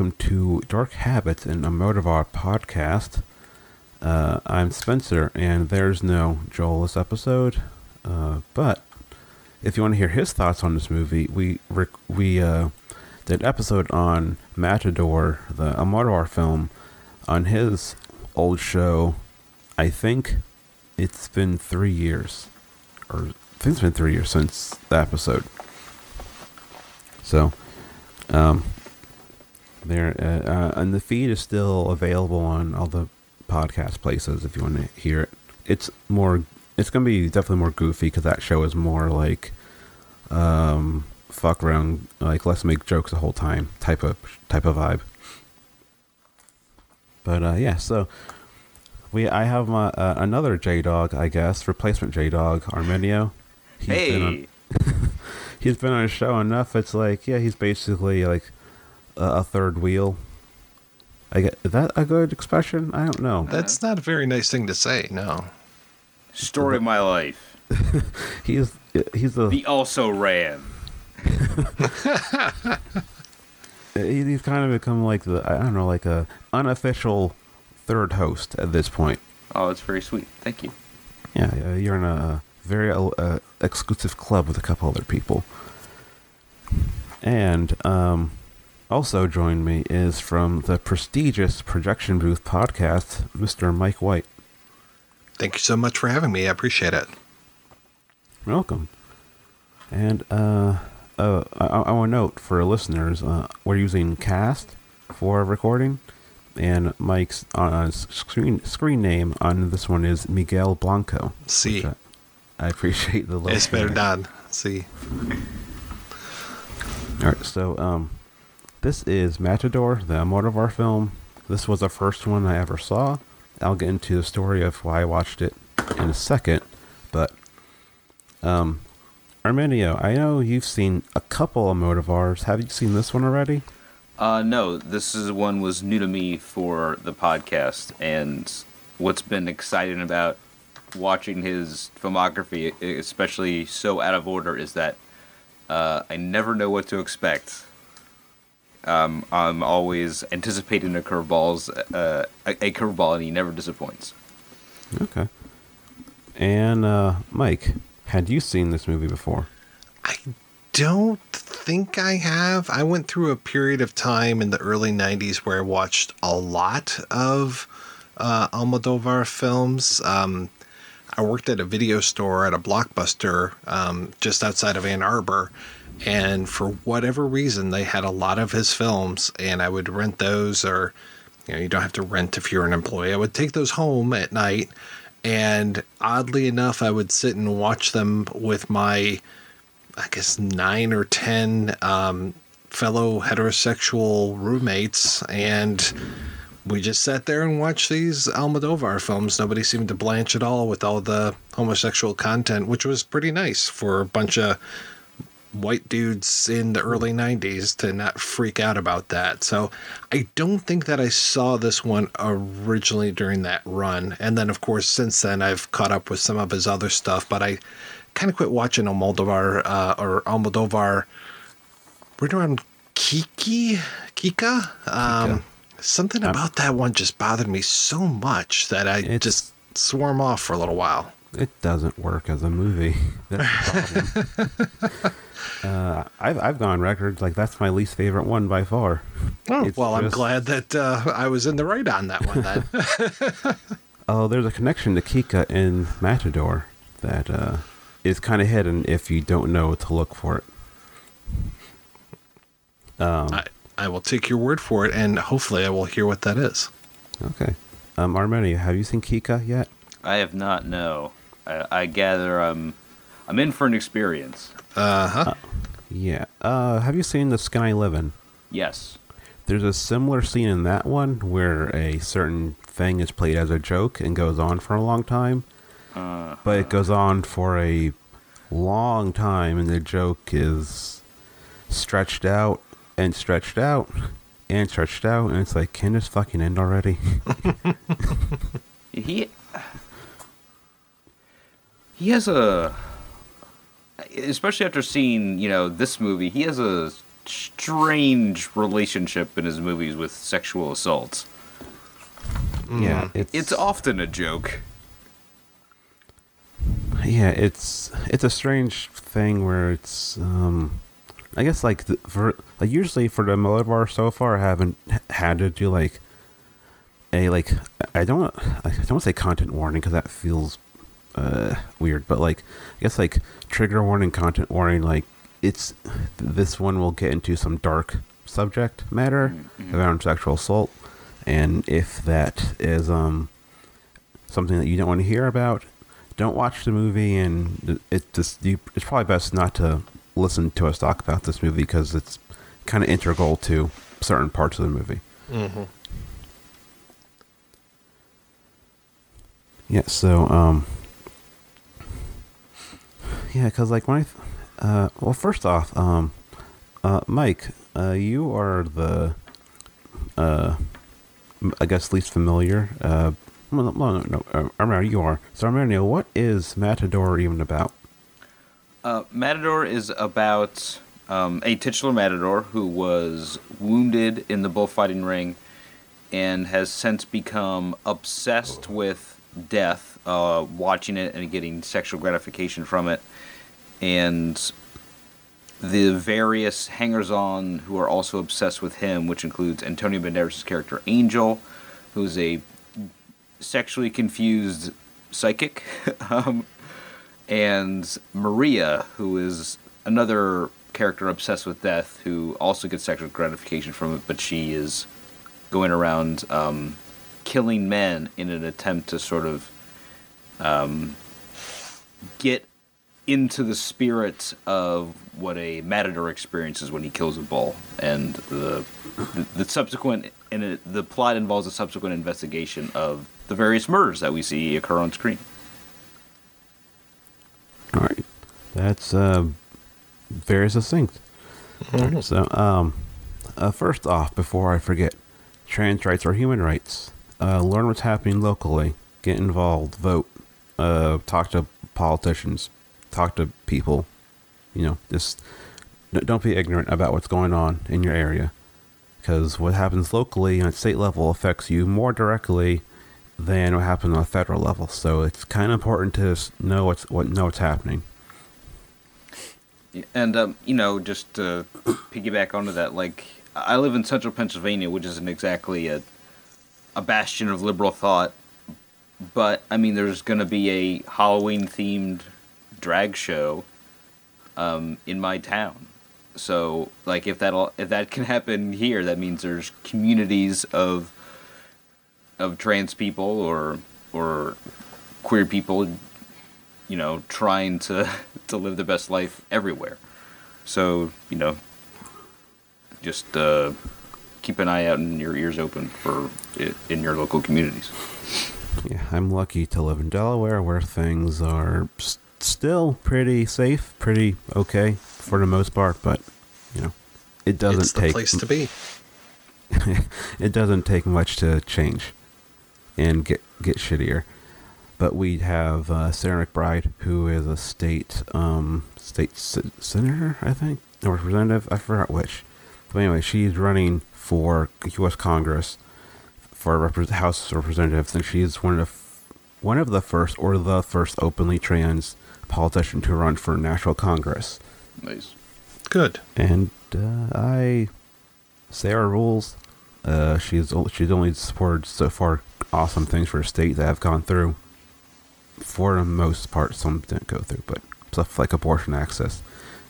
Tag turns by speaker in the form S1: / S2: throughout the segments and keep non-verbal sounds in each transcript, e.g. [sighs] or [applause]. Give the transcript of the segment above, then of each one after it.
S1: welcome to Dark Habits and Almodovar podcast. Uh, I'm Spencer, and there's no Joel this episode. Uh, but if you want to hear his thoughts on this movie, we rec- we uh, did an episode on Matador, the Almodovar film, on his old show. I think it's been three years, or I think it's been three years since the episode. So, um, there, uh, uh, and the feed is still available on all the podcast places if you want to hear it. It's more, it's gonna be definitely more goofy because that show is more like, um, fuck around, like let's make jokes the whole time type of type of vibe. But uh, yeah, so we I have my, uh, another J Dawg, I guess, replacement J Dawg, Arminio. He's been on,
S2: Hey, [laughs]
S1: he's been on a show enough. It's like yeah, he's basically like a, a third wheel. I get is that a good expression? I don't know.
S3: That's not a very nice thing to say. No.
S2: story of my life. [laughs]
S1: he He's he's a
S2: The also ran. [laughs]
S1: he's kind of become like the I don't know like a unofficial third host at this point.
S2: Oh, it's very sweet. Thank you.
S1: Yeah, yeah, you're in a very uh, uh, exclusive club with a couple other people. And um, also join me is from the prestigious Projection Booth podcast, Mr. Mike White.
S3: Thank you so much for having me. I appreciate it.
S1: Welcome. And uh, uh, I, I want to note for listeners, uh, we're using Cast for recording, and Mike's uh, screen screen name on this one is Miguel Blanco.
S3: See,
S1: which I, I appreciate the little
S3: it's better
S1: thing.
S3: done. See,
S1: All right, so um, this is Matador, the Almodovar film. This was the first one I ever saw. I'll get into the story of why I watched it in a second, but um, I know you've seen a couple Almodovars. Have you seen this one already?
S2: Uh, no, this is one was new to me for the podcast, and what's been exciting about watching his filmography, especially so out of order, is that uh, I never know what to expect. Um, I'm always anticipating a curveballs, uh, a, a curveball, and he never disappoints.
S1: Okay. And uh, Mike, had you seen this movie before?
S3: I don't think I have. I went through a period of time in the early 90s where I watched a lot of uh, Almodovar films. Um, I worked at a video store at a blockbuster um, just outside of Ann Arbor. And for whatever reason, they had a lot of his films, and I would rent those, or you know, you don't have to rent if you're an employee. I would take those home at night, and oddly enough, I would sit and watch them with my I guess nine or ten um, fellow heterosexual roommates, and we just sat there and watched these Almodovar films. Nobody seemed to blanch at all with all the homosexual content, which was pretty nice for a bunch of white dudes in the early 90s to not freak out about that. So I don't think that I saw this one originally during that run. And then, of course, since then, I've caught up with some of his other stuff, but I kind of quit watching Almodovar uh, or Almodovar right around Kiki, Kika. Um, something about that one just bothered me so much that I
S1: It's-
S3: just swore him off for a little while.
S1: It doesn't work as a movie. [laughs] That's the problem. [laughs] uh, I've I've gone record like that's my least favorite one by far.
S3: Oh,
S1: It's
S3: well, I'm glad that uh, I was in the right on that one then. [laughs]
S1: Oh, there's a connection to Kika in Matador that uh, is kind of hidden if you don't know to look for it. Um,
S3: I, I will take your word for it, and hopefully, I will hear what that is.
S1: okay. Um, Arminio, have you seen Kika yet?
S2: I have not. No, I, I gather I'm I'm in for an experience.
S3: Uh huh.
S1: Yeah. Uh, have you seen The Skin I Live In?
S2: Yes.
S1: There's a similar scene in that one where a certain thing is played as a joke and goes on for a long time,
S2: Uh,
S1: but it goes on for a long time, and the joke is stretched out and stretched out and stretched out, and it's like, can this fucking end already? [laughs]
S2: he he has a especially after seeing you know this movie, he has a strange relationship in his movies with sexual assaults.
S1: Yeah, it's
S2: It's often a joke.
S1: yeah, it's it's a strange thing where it's um, I guess like the, for like usually for the Almodovar so far, I haven't had to do like a like I don't I don't want to say content warning because that feels uh weird, but like I guess like trigger warning, content warning, like it's this one will get into some dark subject matter around sexual assault, and if that is um something that you don't want to hear about, don't watch the movie, and it just you, it's probably best not to listen to us talk about this movie because it's kind of integral to certain parts of the movie.
S3: Mm-hmm.
S1: Yeah. So, um, yeah, because like when I, uh, well, first off, um, uh, Mike, uh, you are the, uh, I guess least familiar. Uh, well, no, no, no, uh, Armando, you are. So, Armando, what is Matador even about?
S2: Uh, Matador is about um, a titular Matador who was wounded in the bullfighting ring and has since become obsessed with death, uh, watching it and getting sexual gratification from it. And the various hangers on who are also obsessed with him, which includes Antonio Banderas' character Angel, who's a sexually confused psychic. [laughs] um, and Maria, who is another character obsessed with death, who also gets sexual gratification from it, but she is going around um, killing men in an attempt to sort of um, get into the spirit of what a matador experiences when he kills a bull, and the the, the subsequent and it, the plot involves a subsequent investigation of the various murders that we see occur on screen.
S1: All right, that's uh, very succinct. So, um, uh, first off, before I forget, trans rights are human rights. Uh, learn what's happening locally. Get involved. Vote. Uh, talk to politicians. Talk to people. You know, just don't be ignorant about what's going on in your area, because what happens locally and at state level affects you more directly than what happens on a federal level. So it's kind of important to know what's what know what's happening.
S2: And um, you know, just to piggyback onto that, like I live in central Pennsylvania, which isn't exactly a a bastion of liberal thought, but I mean, there's going to be a Halloween themed drag show um, in my town. So, like, if that if that can happen here, that means there's communities of of trans people or or queer people you know, trying to [laughs] to live the best life everywhere. So you know, just uh, keep an eye out and your ears open for it in your local communities.
S1: Yeah, I'm lucky to live in Delaware where things are s- still pretty safe, pretty okay for the most part, but you know, it doesn't
S3: It's the
S1: take
S3: place to be. [laughs]
S1: it doesn't take much to change and get get shittier. But we have uh, Sarah McBride, who is a state um, state se- senator, I think, or representative. I forgot which. But anyway, she's running for U.S. Congress for repre- House of Representatives, and she's one of the one of the first or the first openly trans politician to run for national Congress.
S2: Nice.
S3: Good.
S1: And uh, I, Sarah rules. Uh, she's she's only supported so far awesome things for the state that have gone through. For the most part, some didn't go through, but stuff like abortion access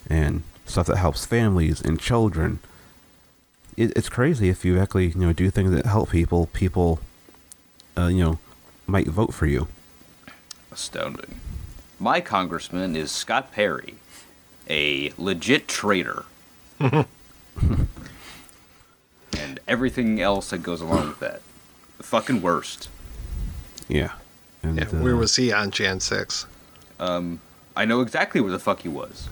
S1: and stuff that helps families and children. It, it's crazy if you actually you know do things that help people. People, uh, you know, might vote for you.
S2: Astounding. My congressman is Scott Perry, a legit traitor. [laughs] and everything else that goes along with that. The fucking worst.
S1: Yeah. And,
S3: Yeah,
S1: uh,
S3: where was he on Jan 6?
S2: Um, I know exactly where the fuck he was.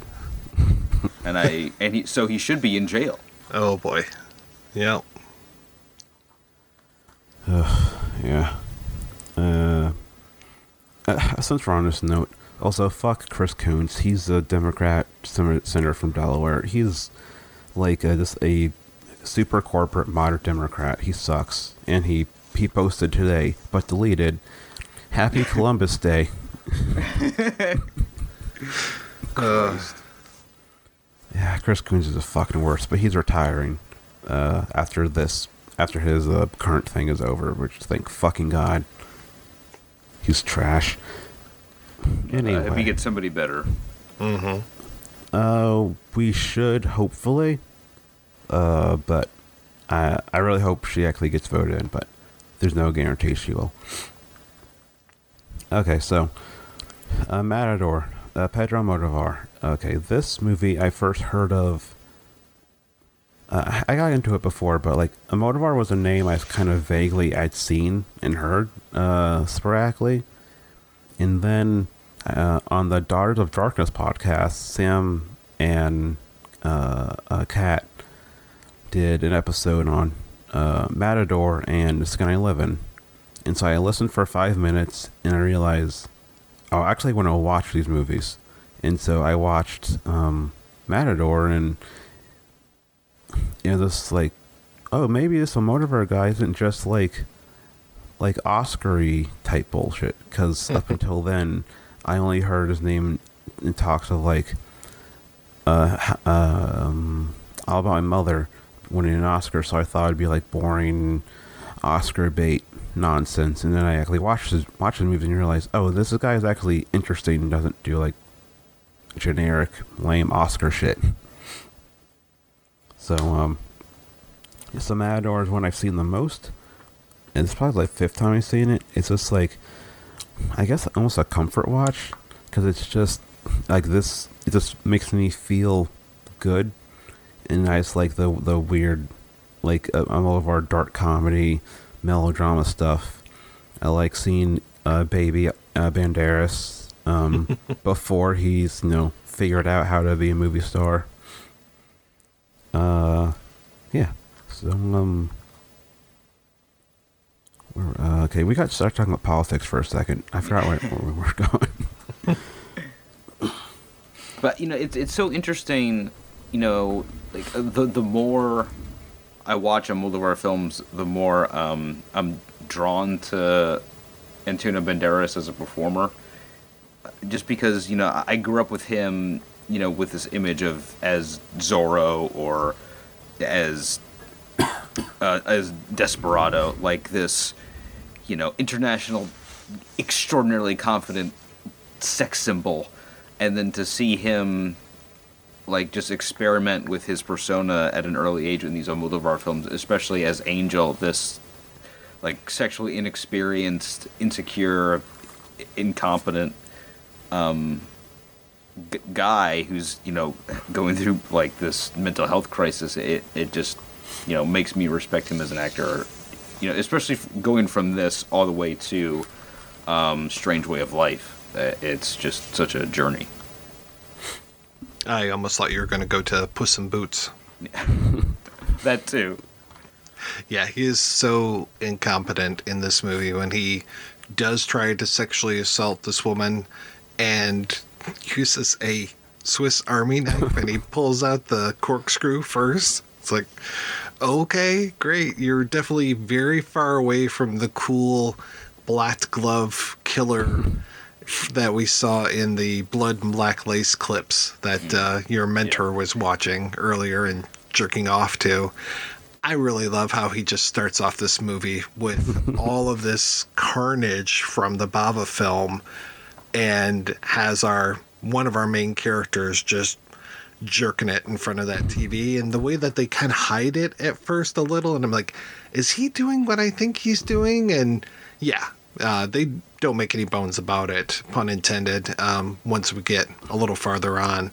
S2: [laughs] and I and he so he should be in jail.
S3: Oh boy. Yep.
S1: Yeah. Uh, uh, since we're on this note, Also, fuck Chris Coons. He's a Democrat sen- senator from Delaware. He's like a, just a super corporate moderate Democrat. He sucks. And he he posted today, but deleted. Happy [laughs] Columbus Day. [laughs]
S3: Uh,
S1: Yeah, Chris Coons is a fucking worst, but he's retiring uh, after this, after his uh, current thing is over. Which thank fucking god. He's trash. Anyway,
S2: Uh, if you get somebody better,
S3: Mm hmm.
S1: Uh, we should hopefully. Uh, but I I really hope she actually gets voted in, but there's no guarantee she will. Okay, so uh, Matador, uh, Pedro Almodovar. Okay, this movie I first heard of. Uh, I got into it before, but like Almodovar was a name I kind of vaguely I'd seen and heard uh, sporadically, and then uh, on the Daughters of Darkness podcast, Sam and uh, uh, Kat did an episode on uh, Matador and Sky Eleven, and so I listened for five minutes and I realized, oh, I actually want to watch these movies, and so I watched um, Matador and you know this like, oh, maybe this Almodovar guy isn't just like like Oscary type bullshit. Because up until then I only heard his name in talks of like uh um all about my mother winning an Oscar. So I thought it'd be like boring Oscar bait nonsense. And then I actually watched his watched the movie and realized oh this guy is actually interesting and doesn't do like generic lame Oscar shit so um so Matador is one I've seen the most and it's probably like fifth time I've seen it. It's just like, I guess almost a comfort watch because it's just like this. It just makes me feel good, and I just like the the weird, like uh, Almodovar dark comedy, melodrama stuff. I like seeing uh, baby uh, Banderas um, [laughs] before he's you know figured out how to be a movie star. Uh, yeah. So um. Uh, okay, we got started talking about politics for a second. I forgot where, where we were [laughs] going.
S2: But you know, it's it's so interesting. You know, like uh, the the more I watch a Almodovar films, the more um, I'm drawn to Antonio Banderas as a performer. Just because you know I grew up with him, you know, with this image of as Zorro or as [coughs] uh, as Desperado, like this, you know, international, extraordinarily confident sex symbol, and then to see him like just experiment with his persona at an early age in these Almodovar films, especially as Angel, this like sexually inexperienced, insecure, incompetent um, g- guy who's you know going through like this mental health crisis. It it just you know makes me respect him as an actor. You know, especially f- going from this all the way to um, Strange Way of Life. Uh, It's just such a journey.
S3: I almost thought you were going to go to Puss in Boots. [laughs]
S2: That too.
S3: Yeah, he is so incompetent in this movie when he does try to sexually assault this woman and uses a Swiss Army knife and he pulls out the corkscrew first. It's like, okay, great. You're definitely very far away from the cool black glove killer that we saw in the blood and black lace clips that uh, your mentor was watching earlier and jerking off to. I really love how he just starts off this movie with [laughs] all of this carnage from the Bava film and has our one of our main characters just jerking it in front of that TV and the way that they kind of hide it at first a little and I'm like is he doing what I think he's doing? And yeah uh, they don't make any bones about it pun intended um, once we get a little farther on.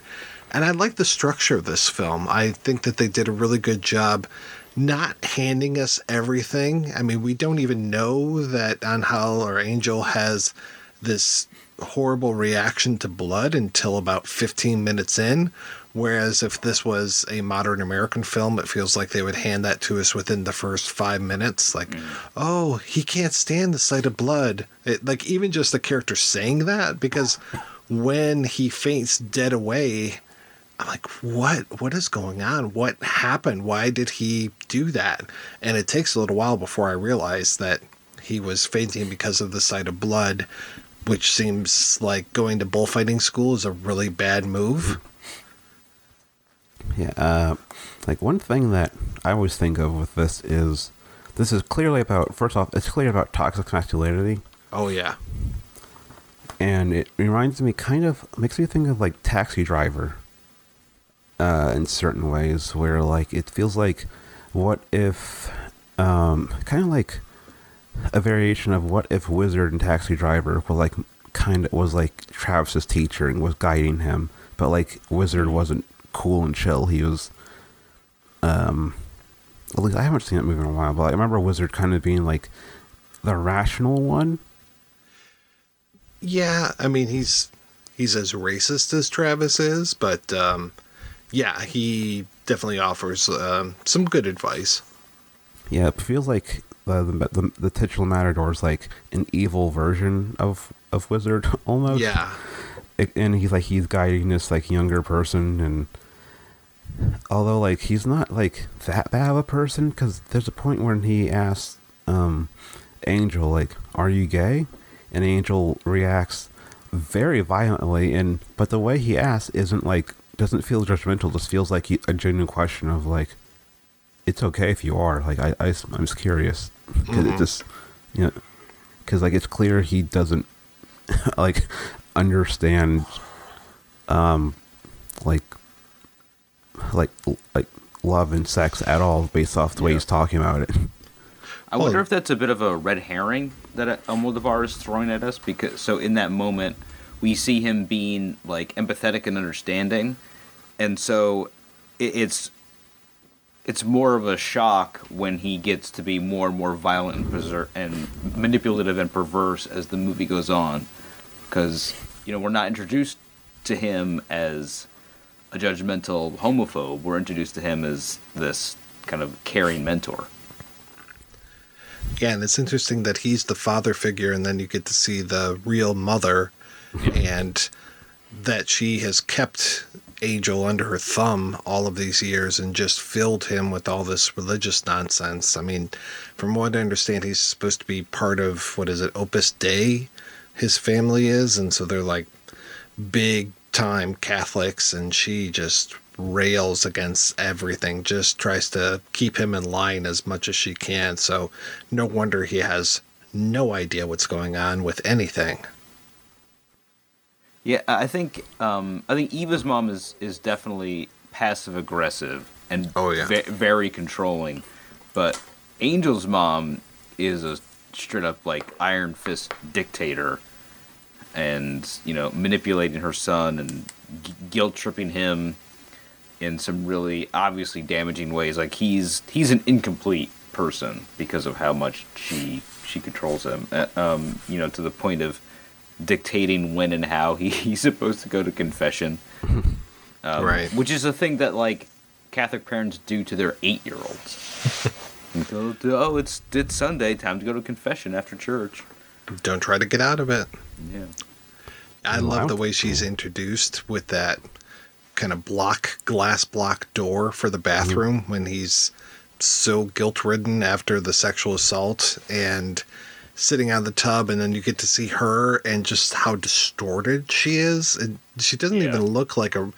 S3: And I like the structure of this film. I think that they did a really good job not handing us everything. I mean we don't even know that Angel or Angel has this horrible reaction to blood until about 15 minutes in. Whereas if this was a modern American film, it feels like they would hand that to us within the first five minutes. Like, mm. oh, he can't stand the sight of blood. It, like, even just the character saying that, because when he faints dead away, I'm like, what? What is going on? What happened? Why did he do that? And it takes a little while before I realize that he was fainting because of the sight of blood, which seems like going to bullfighting school is a really bad move.
S1: Yeah, uh, like one thing that I always think of with this is this is clearly about first off, it's clearly about toxic masculinity,
S3: Oh yeah,
S1: and it reminds me kind of makes me think of like Taxi Driver. Uh, in certain ways, where like it feels like, what if, um, kind of like a variation of what if Wizard and Taxi Driver were like kind of was like Travis's teacher and was guiding him, but like Wizard wasn't cool and chill. He was, um, at least I haven't seen that movie in a while, but I remember Wizard kind of being like the rational one.
S3: yeah. I mean, he's he's as racist as Travis is, but um, yeah, he definitely offers um, some good advice.
S1: Yeah, it feels like the the, the, the titular Matador is like an evil version of of Wizard [laughs] almost.
S3: Yeah,
S1: It- and he's like he's guiding this like younger person, and although like he's not like that bad of a person, because there's a point when he asks um Angel like, "Are you gay?" and Angel reacts very violently, and but the way he asks isn't like doesn't feel judgmental. Just feels like he, a genuine question of like, "It's okay if you are." Like I, I am just curious because it just you know because like it's clear he doesn't [laughs] like understand um like like like love and sex at all based off the way he's talking about it. [laughs]
S2: I wonder if that's a bit of a red herring that Almodovar is throwing at us because so in that moment we see him being like empathetic and understanding, and so it, it's it's more of a shock when he gets to be more and more violent and, perser- and manipulative and perverse as the movie goes on, because you know we're not introduced to him as a judgmental homophobe. We're introduced to him as this kind of caring mentor.
S3: Yeah, and it's interesting that he's the father figure, and then you get to see the real mother, and that she has kept Angel under her thumb all of these years and just filled him with all this religious nonsense. I mean, from what I understand, he's supposed to be part of what is it, Opus Dei? His family is, and so they're like big time Catholics, and she just rails against everything, just tries to keep him in line as much as she can. So, no wonder he has no idea what's going on with anything.
S2: Yeah, I think um, I think Eva's mom is is definitely passive aggressive and
S3: Oh, yeah.
S2: ve- very controlling, but Angel's mom is a straight up like iron fist dictator, and you know manipulating her son and g- guilt tripping him in some really obviously damaging ways. Like he's he's an incomplete person because of how much she she controls him. Uh, Um, you know, to the point of dictating when and how he, [laughs] he's supposed to go to confession. [laughs] Um,
S3: Right.
S2: Which is a thing that like Catholic parents do to their eight year olds. [laughs] oh, it's it's Sunday, time to go to confession after church.
S3: Don't try to get out of it.
S2: Yeah.
S3: I
S1: Wow.
S3: love the way she's introduced with that kind of block, glass block door for the bathroom when he's so guilt ridden after the sexual assault and sitting out of the tub. And then you get to see her and just how distorted she is. And she doesn't
S2: Yeah.
S3: even look like a,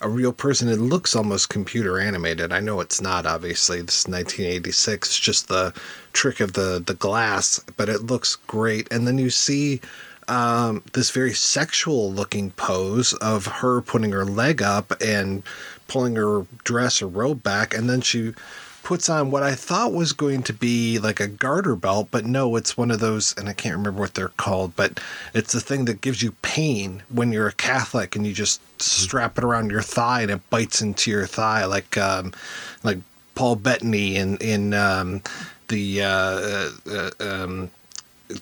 S3: a real person. It looks almost computer animated. I know it's not, obviously. This is 1986. It's just the trick of the, the glass, but it looks great. And then you see um, this very sexual looking pose of her putting her leg up and pulling her dress or robe back, and then she puts on what I thought was going to be like a garter belt, but no, it's one of those, and I can't remember what they're called, but it's the thing that gives you pain when you're a Catholic and you just strap it around your thigh and it bites into your thigh like um, like Paul Bettany in in um, the uh, uh, uh, um,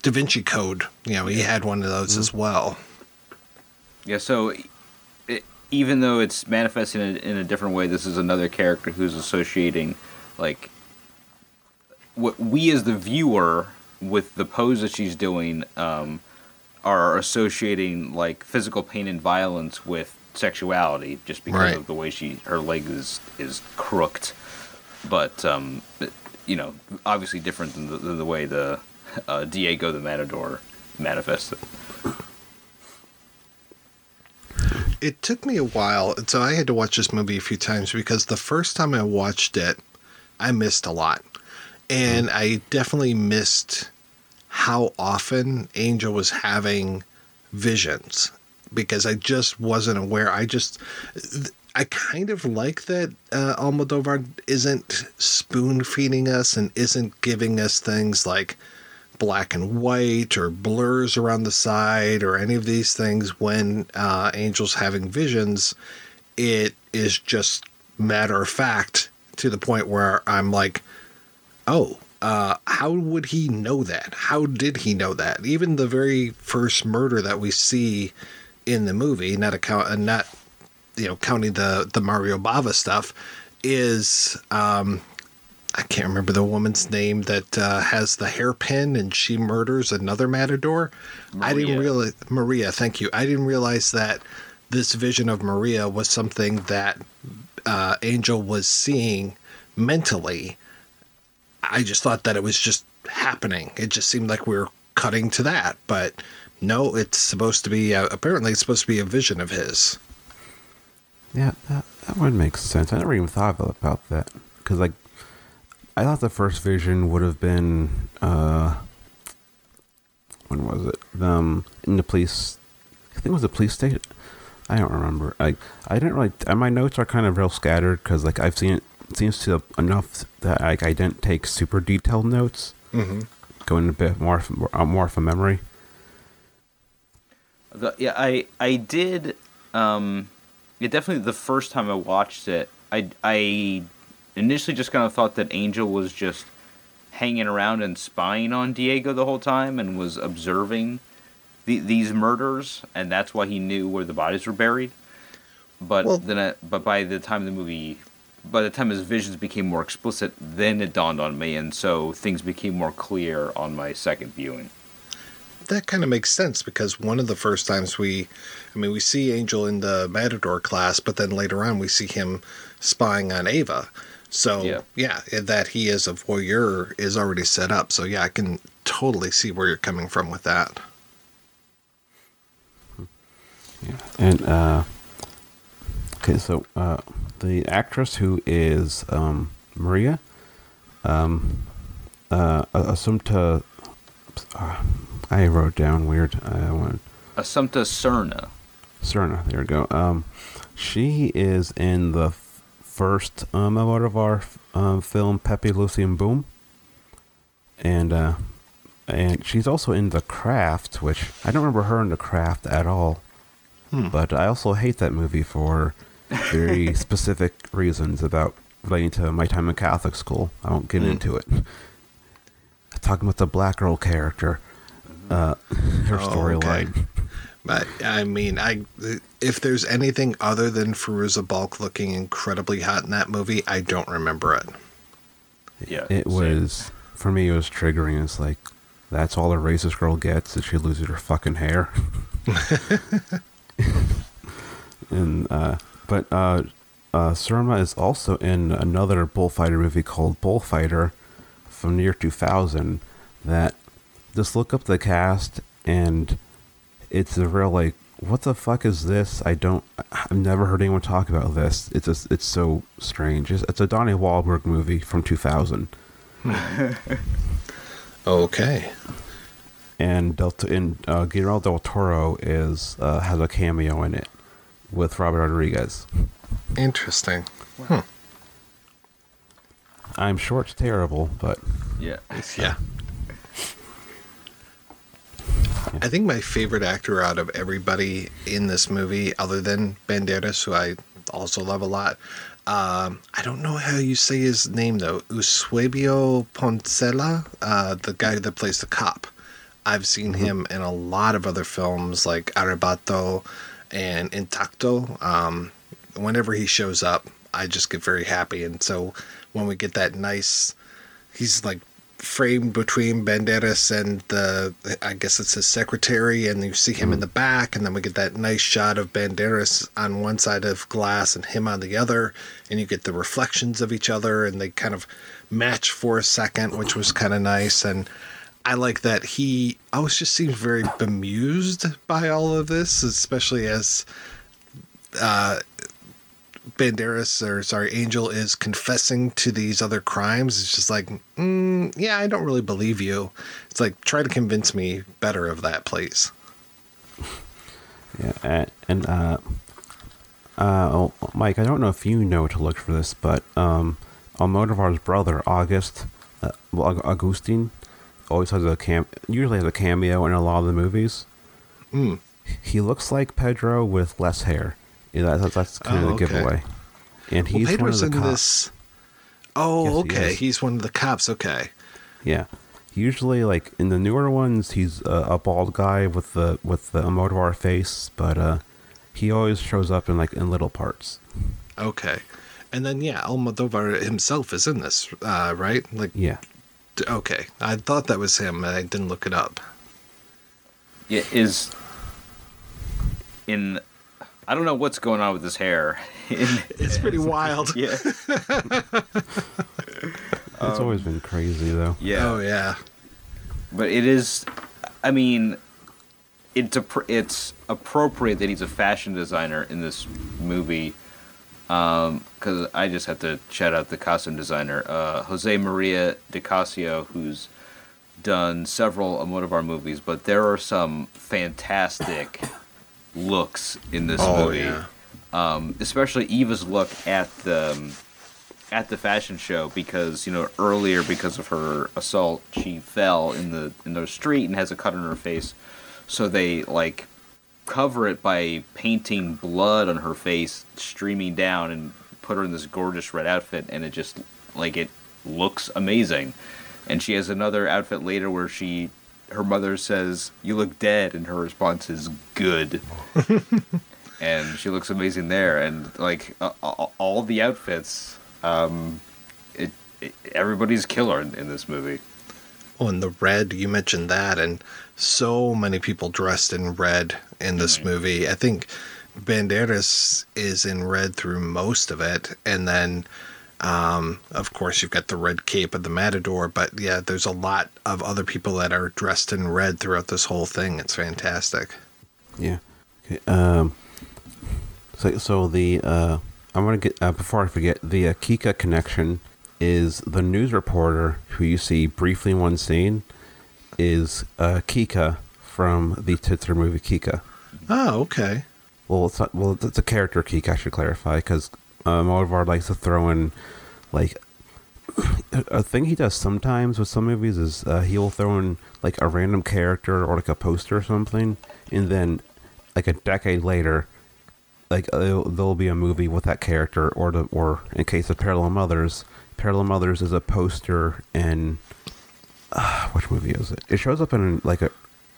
S3: Da Vinci Code. You know, he had one of those as well.
S2: Yeah, so even though it's manifesting in, in a different way, this is another character who's associating, like, what we as the viewer with the pose that she's doing, um, are associating like physical pain and violence with sexuality just because
S3: Right.
S2: of the way she her leg is is crooked. But um, you know, obviously different than the, than the way the uh, Diego the Matador manifested.
S3: It It took me a while, so I had to watch this movie a few times because the first time I watched it, I missed a lot. And I definitely missed how often Angel was having visions because I just wasn't aware. I just, I kind of like that uh, Almodovar isn't spoon feeding us and isn't giving us things like black and white or blurs around the side or any of these things when uh, Angel's having visions. It is just matter of fact to the point where I'm like, oh, uh, how would he know that? How did he know that? Even the very first murder that we see in the movie, not account, uh, not you know, counting the the Mario Bava stuff, is um, I can't remember the woman's name that uh, has the hairpin and she murders another matador. I didn't
S2: Maria.
S3: realize Maria. Thank you. I didn't realize that this vision of Maria was something that uh, Angel was seeing mentally. I just thought that it was just happening. It just seemed like we were cutting to that, but no, it's supposed to be. Uh, apparently, it's supposed to be a vision of his.
S1: Yeah, that, that would make sense. I never even thought about, that. Because, like, I thought the first vision would have been, uh, when was it? Um, in the police, I think it was the police station. I don't remember. I I didn't really. My notes are kind of real scattered because, like, I've seen it. it seems to enough that like I didn't take super detailed notes.
S3: Mm-hmm.
S1: Going a bit more from, uh, more from memory.
S2: The, yeah, I I did. Um, yeah, definitely the first time I watched it, I I initially just kind of thought that Angel was just hanging around and spying on Diego the whole time and was observing the, these murders, and that's why he knew where the bodies were buried. But
S3: Well-
S2: then, I, but by the time the movie, by the time his visions became more explicit, then it dawned on me, and so things became more clear on my second viewing.
S3: that kind of makes sense because one of the first times we, I mean, we see Angel in the Matador class, but then later on we see him spying on Ava. So
S2: Yeah.
S3: yeah, that he is a voyeur is already set up. So yeah, I can totally see where you're coming from with that.
S1: Yeah. And uh okay, so uh the actress who is um Maria um uh Assumpta uh, I wrote down weird. I want
S2: Assumpta Serna.
S1: Cerna, there we go. Um she is in the first um Almodovar um film Pepi Luci and Boom. And uh and she's also in The Craft, which I don't remember her in The Craft at all.
S3: Hmm.
S1: But I also hate that movie for very [laughs] specific reasons about relating to my time in Catholic school. I won't get
S3: Hmm.
S1: into it. Talking about the black girl character, uh, her
S3: Oh,
S1: storyline.
S3: okay. But I mean, I if there's anything other than Fairuza Balk looking incredibly hot in that movie, I don't remember it.
S2: Yeah,
S1: It
S2: same.
S1: was for me. It was triggering. It's like that's all a racist girl gets is she loses her fucking hair. [laughs] [laughs] [laughs] and uh, but uh, uh, Serna is also in another bullfighter movie called Bullfighter from the year 2000. That just look up the cast and it's a real like what the fuck is this? I don't. I've never heard anyone talk about this. It's just, it's so strange. It's, it's a Donnie Wahlberg movie from 2000. [laughs]
S3: Okay.
S1: And Delta and uh, Guillermo del Toro is uh, has a cameo in it with Robert Rodriguez.
S3: Interesting. Hmm.
S1: I'm sure it's terrible, but
S2: yeah.
S3: Yeah. I think my favorite actor out of everybody in this movie, other than Banderas, who I also love a lot, um, I don't know how you say his name though. Eusebio Poncela, uh, the guy that plays the cop. I've seen him in a lot of other films like Arrebato and Intacto. Um, whenever he shows up, I just get very happy. And so when we get that nice, he's like framed between Banderas and the, I guess it's his secretary, and you see him in the back, and then we get that nice shot of Banderas on one side of glass and him on the other, and you get the reflections of each other, and they kind of match for a second, which was kind of nice. And I like that he always just seems very bemused by all of this, especially as uh, Banderas or sorry, Angel is confessing to these other crimes. It's just like, mm, yeah, I don't really believe you. It's like try to convince me better of that, please.
S1: Yeah, and, uh, uh, oh, Mike, I don't know if you know to look for this, but um, Almodovar's brother, August, uh, Augustine, always has a cam, usually has a cameo in a lot of the movies.
S3: Mm.
S1: He looks like Pedro with less hair. Yeah, that's, that's kind
S3: Oh,
S1: of the
S3: okay.
S1: giveaway. And he's
S3: well,
S1: one of the cops.
S3: this. Oh,
S1: Yes,
S3: okay.
S1: is.
S3: He's one of the cops. Okay.
S1: Yeah. Usually, like in the newer ones, he's a, a bald guy with the with the Almodovar face, but uh, he always shows up in like in little parts.
S3: Okay. And then yeah, Almodovar himself is in this, uh, right? Like,
S1: Yeah.
S3: D- okay, I thought that was him, and I didn't look it up.
S2: Yeah, is in. I don't know what's going on with his hair. [laughs] In,
S3: It's pretty wild. [laughs]
S2: yeah,
S1: It's um, always been crazy though.
S2: yeah.
S3: Oh yeah.
S2: but it is i mean it's appro- it's appropriate that he's a fashion designer in this movie because i just have to shout out the costume designer uh, jose maria de cossío who's done several Almodovar movies but there are some fantastic looks in this
S3: Oh
S2: movie
S3: yeah.
S2: um, especially Eva's look at the um, at the fashion show because you know earlier because of her assault she fell in the in the street and has a cut on her face, so they like cover it by painting blood on her face streaming down and put her in this gorgeous red outfit and it just like it looks amazing, and she has another outfit later where she her mother says you look dead and her response is good [laughs] and she looks amazing there. And like uh, all the outfits, um, it, it everybody's killer in, in this movie.
S3: Oh, and the red, you mentioned that, and so many people dressed in red in this movie. I think Banderas is in red through most of it, and then, um, of course, you've got the red cape of the Matador. But yeah, there's a lot of other people that are dressed in red throughout this whole thing. It's fantastic.
S1: Yeah. Okay. Um. So so the uh, I'm gonna get uh, before I forget the uh, Kika connection is the news reporter who you see briefly in one scene is uh, Kika from the Titzer movie Kika.
S3: Oh, okay.
S1: Well, it's not, well, it's a character Kika. I should clarify because Almodovar likes to throw in like [clears throat] a thing he does sometimes with some movies is uh, he will throw in like a random character or like a poster or something, and then like a decade later, like uh, there'll be a movie with that character, or the or in case of Parallel Mothers, Parallel Mothers is a poster in uh, which movie is it? It shows up in like a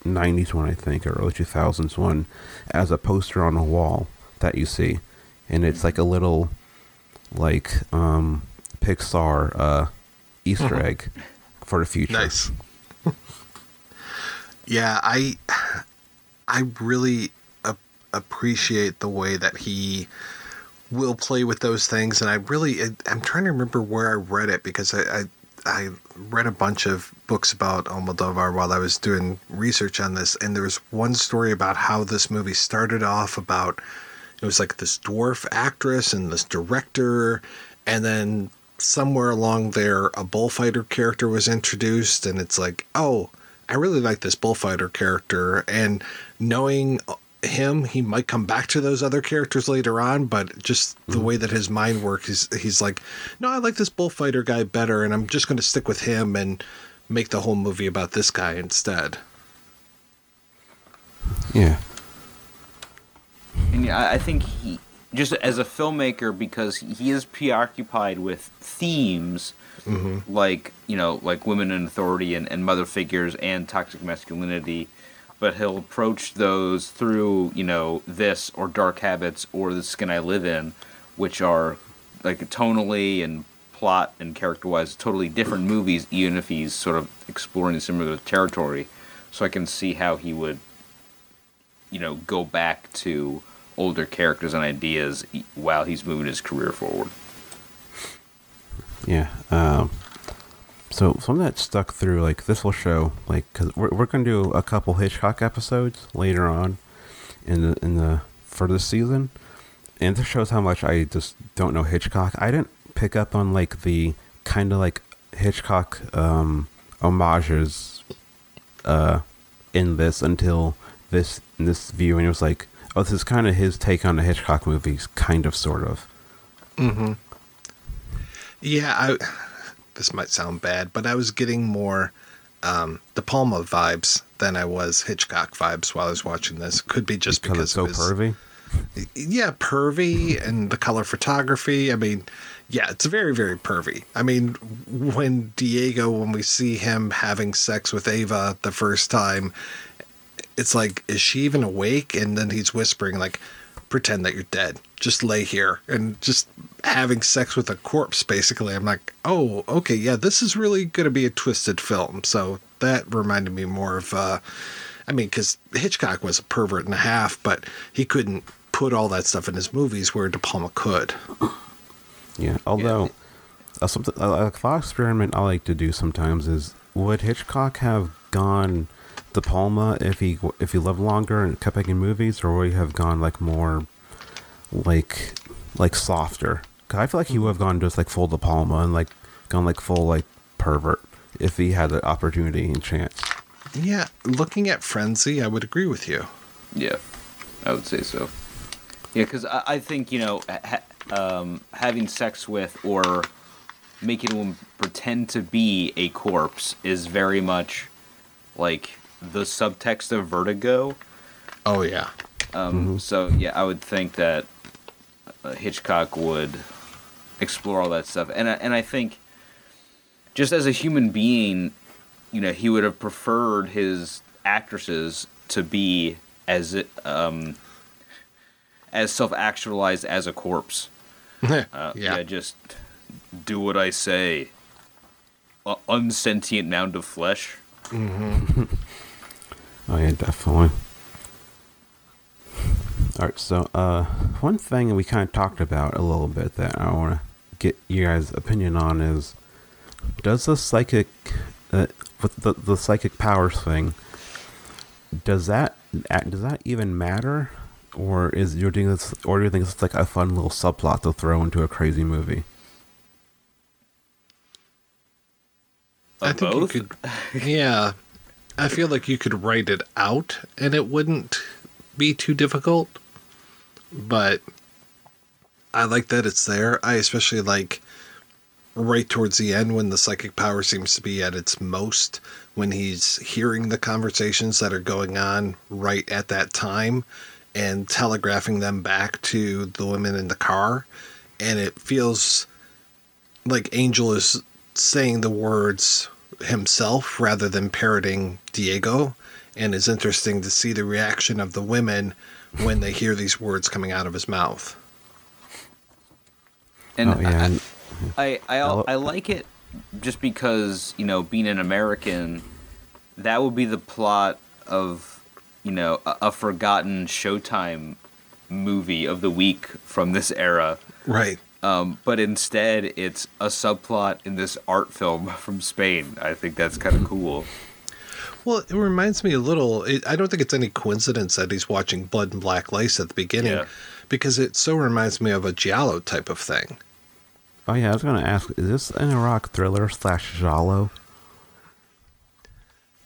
S1: '90s one, I think, or early 2000s one, as a poster on a wall that you see, and it's like a little like um Pixar uh Easter egg for the future.
S3: Nice. yeah, I I really appreciate the way that he will play with those things, and I really I'm trying to remember where I read it because I. I I read a bunch of books about Almodovar while I was doing research on this, and there was one story about how this movie started off about it was like this dwarf actress and this director, and then somewhere along there a bullfighter character was introduced, and it's like, oh, I really like this bullfighter character, and knowing him, he might come back to those other characters later on, but just the mm-hmm. way that his mind works, he's he's like, no, I like this bullfighter guy better, and I'm just going to stick with him and make the whole movie about this guy instead.
S1: Yeah.
S2: And yeah, I I think he just as a filmmaker because he is preoccupied with themes mm-hmm. like you know like women in authority and, and mother figures and toxic masculinity but he'll approach those through you know this or dark habits or the skin i live in which are like tonally and plot and character wise totally different movies, even if he's sort of exploring similar territory. So I can see how he would, you know, go back to older characters and ideas while he's moving his career forward.
S1: Yeah. Um, so something that stuck through, like this will show, like, cause we're we're gonna do a couple Hitchcock episodes later on in the in the for this season, and this shows how much I just don't know Hitchcock. I didn't pick up on like the kind of like Hitchcock um, homages uh, in this until this this viewing. It was like, oh, this is kind of his take on the Hitchcock movies, kind of, sort of.
S3: Mm-hmm. Yeah, I. This might sound bad, but I was getting more um, De Palma vibes than I was Hitchcock vibes while I was watching this. Could be just
S1: because,
S3: because,
S1: it's so
S3: of his-
S1: pervy.
S3: yeah, pervy and the color photography. I mean, yeah, it's very, very pervy. I mean, when Diego, when we see him having sex with Ava the first time, it's like, is she even awake? And then he's whispering, like, pretend that you're dead. Just lay here and just having sex with a corpse, basically. I'm like, oh, okay, yeah, this is really going to be a twisted film. So that reminded me more of, uh, I mean, because Hitchcock was a pervert and a half, but he couldn't put all that stuff in his movies where De Palma could.
S1: Yeah, although uh, something a, a thought experiment I like to do sometimes is would Hitchcock have gone De Palma if he if he lived longer and kept making movies, or would he have gone like more like like softer? Cause I feel like he would have gone just like full De Palma and like gone like full like pervert if he had the opportunity and chance.
S3: Yeah, looking at Frenzy, I would agree with you.
S2: Yeah, I would say so. Yeah, because I, I think you know, ha- um, having sex with or making one pretend to be a corpse is very much like the subtext of Vertigo.
S3: Oh yeah,
S2: Um, So yeah, I would think that uh, Hitchcock would explore all that stuff, and I, and I think just as a human being, you know, he would have preferred his actresses to be as um, as self actualized as a corpse. [laughs] Uh,
S3: yeah.
S2: yeah, just do what I say. Uh, unsentient mound of flesh. [laughs]
S1: Oh yeah, definitely. All right, so uh, one thing we kind of talked about a little bit that I want to get you guys' opinion on is, does the psychic, uh, with the the psychic powers thing, does that does that even matter, or is you're doing this, or do you think it's like a fun little subplot to throw into a crazy movie?
S3: I
S2: Of
S3: think
S2: both?
S3: you could. [laughs] Yeah, I feel like you could write it out and it wouldn't be too difficult. But I like that it's there. I especially like right towards the end when the psychic power seems to be at its most when he's hearing the conversations that are going on right at that time and telegraphing them back to the women in the car and it feels like Angel is saying the words himself rather than parroting Diego. And it's interesting to see the reaction of the women when they hear these words coming out of his mouth.
S2: And
S1: oh yeah, and-
S2: I I, I like it just because you know being an American, that would be the plot of you know a, a forgotten Showtime movie of the week from this era.
S3: Right.
S2: Um, but instead, it's a subplot in this art film [laughs] from Spain. I think that's kind of cool.
S3: Well, it reminds me a little. It, I don't think it's any coincidence that he's watching Blood and Black Lace at the beginning,
S2: Yeah.
S3: because it so reminds me of a Giallo type of thing.
S1: oh yeah, I was gonna ask, is this an erotic thriller slash giallo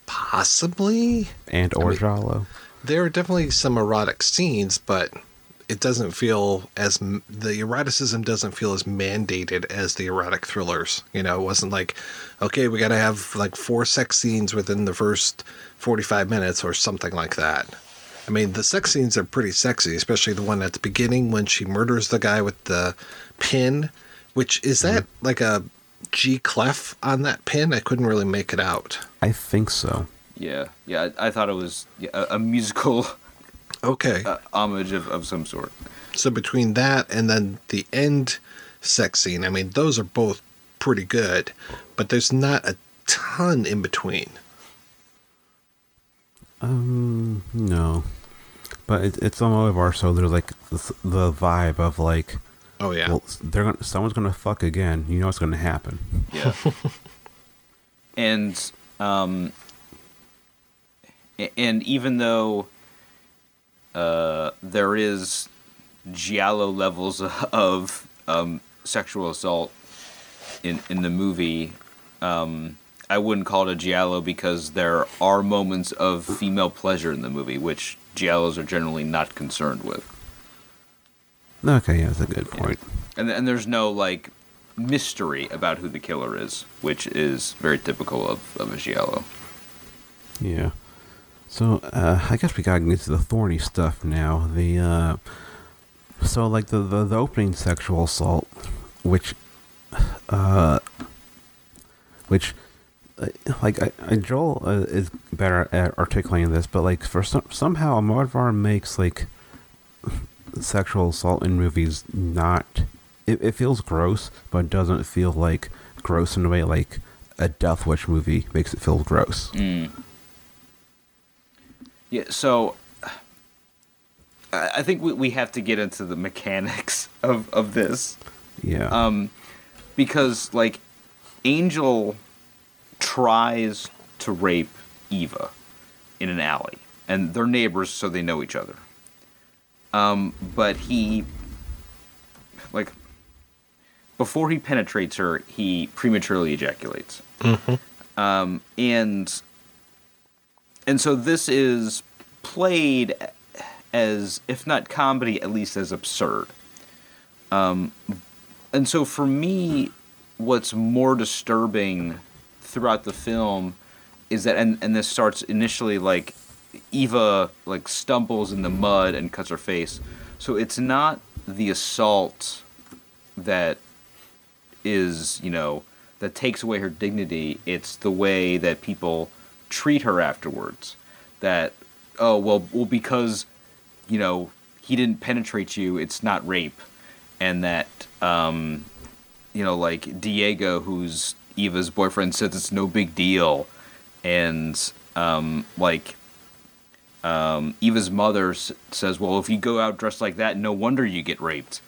S3: Possibly,
S1: and or
S3: mean-
S1: giallo?
S3: there are definitely some erotic scenes, but it doesn't feel as the eroticism doesn't feel as mandated as the erotic thrillers. You know, it wasn't like, okay, we got to have like four sex scenes within the first forty-five minutes or something like that. I mean, the sex scenes are pretty sexy, especially the one at the beginning when she murders the guy with the pin. Which is that mm-hmm. like a G clef on that pin? I couldn't really make it out.
S1: I think so.
S2: Yeah, yeah. I, I thought it was yeah, a, a musical
S3: Okay.
S2: uh, homage of, of some sort.
S3: So between that and then the end sex scene, I mean, those are both pretty good, but there's not a ton in between.
S1: Um, no, but it, it's Almodovar, so there's like the, the vibe of like,
S3: Oh yeah.
S1: well, they're gonna someone's gonna fuck again. You know what's gonna happen.
S2: Yeah. [laughs] and um and even though uh there is giallo levels [laughs] of um sexual assault in in the movie um I wouldn't call it a giallo because there are moments of female pleasure in the movie which giallos are generally not concerned with.
S1: Okay, yeah, that's a good point.
S2: And and there's no like mystery about who the killer is, which is very typical of, of a giallo.
S1: Yeah. So uh, I guess we gotta get to the thorny stuff now. The uh, so like the, the the opening sexual assault, which uh, which uh, like I, I Joel uh, is better at articulating this, but like for some somehow Almodovar makes like sexual assault in movies not it, it feels gross, but doesn't feel like gross in a way like a Death Wish movie makes it feel gross.
S2: Mm. Yeah, so I I think we, we have to get into the mechanics [laughs] of, of this.
S1: Yeah.
S2: Um, because, like, Angel tries to rape Eva in an alley, and they're neighbors, so they know each other. Um, but he, like, before he penetrates her, he prematurely ejaculates. Mm-hmm. Um, and and so this is played as, if not comedy, at least as absurd. Um, and so for me, what's more disturbing throughout the film is that, and, and this starts initially like Eva like stumbles in the mud and cuts her face. So it's not the assault that is, you know, that takes away her dignity. It's the way that people treat her afterwards. That, oh, well, well, because, you know, he didn't penetrate you, it's not rape. And that, um, you know, like Diego, who's Eva's boyfriend, says it's no big deal. And, um, like, um, Eva's mother s- says, well, if you go out dressed like that, no wonder you get raped.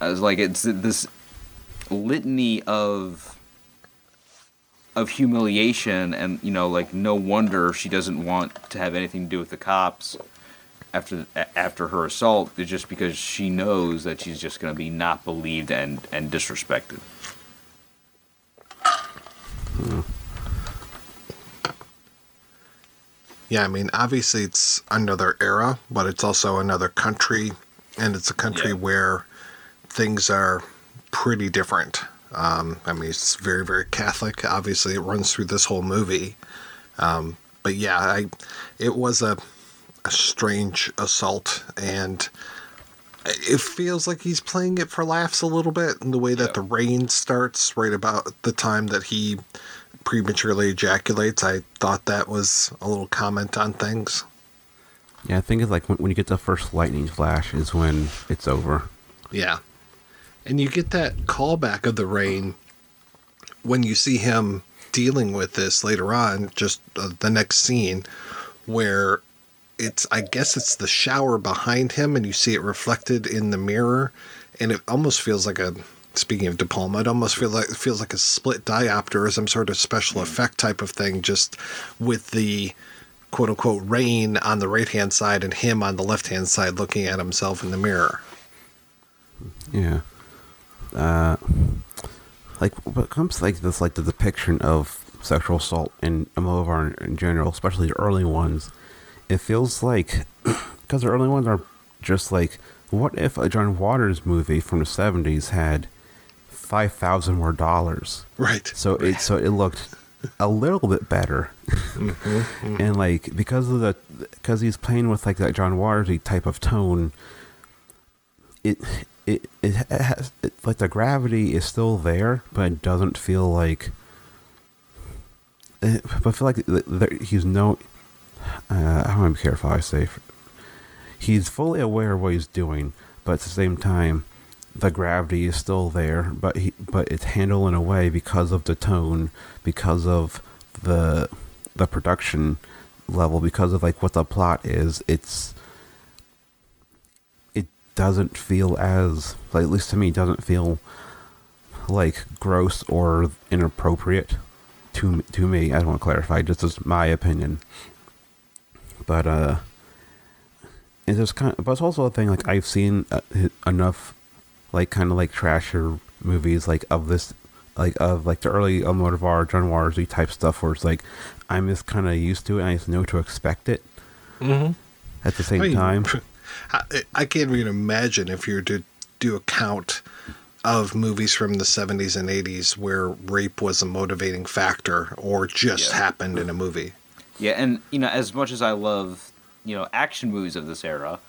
S2: I was like, it's this litany of of humiliation and you know like no wonder she doesn't want to have anything to do with the cops after after her assault is just because she knows that she's just going to be not believed and and disrespected
S3: Yeah, I mean, obviously it's another era, but it's also another country, and it's a country
S2: Yeah.
S3: where things are pretty different. Um, I mean, it's very, very Catholic. Obviously, it runs through this whole movie. Um, but yeah, I, it was a, a strange assault, and it feels like he's playing it for laughs a little bit in the way that
S2: Yeah.
S3: the rain starts right about the time that he prematurely ejaculates. I thought that was a little comment on things.
S1: yeah, I think it's like when, when you get the first lightning flash is when it's over.
S3: Yeah. And you get that callback of the rain when you see him dealing with this later on, just uh, the next scene where it's, I guess it's the shower behind him and you see it reflected in the mirror. And it almost feels like a, speaking of De Palma, it almost feel like, it feels like a split diopter or some sort of special effect type of thing, just with the quote unquote rain on the right hand side and him on the left hand side looking at himself in the mirror.
S1: Yeah. Uh, like when it comes to like this, like the depiction of sexual assault in Almodovar in, in general, especially the early ones, it feels like [clears throat] because the early ones are just like, what if a John Waters movie from the seventies had five thousand more dollars?
S3: Right.
S1: So it so it looked a little bit better, [laughs] and like because of the because he's playing with like that John Watersy type of tone, it it it has it, like the gravity is still there, but it doesn't feel like. eh, But I feel like there, he's no. Uh, I be careful. how I say. He's fully aware of what he's doing, but at the same time, the gravity is still there, but he but it's handled in a way because of the tone, because of the the production level, because of like what the plot is. It's it doesn't feel as like at least to me doesn't feel like gross or inappropriate to to me. I don't want to clarify, just as my opinion. But uh, it's just kind of, but it's also a thing like I've seen uh, enough, like kind of like trasher movies like of this, like of like the early Almodovar, John Waters type stuff where it's like I'm just kind of used to it and I just know to expect it.
S3: Mm-hmm.
S1: At the same
S3: I mean,
S1: time,
S3: I, I can't even imagine if you were to do a count of movies from the 70s and 80s where rape was a motivating factor or just
S2: Yeah.
S3: happened in a movie.
S2: Yeah, and you know, as much as I love, you know, action movies of this era,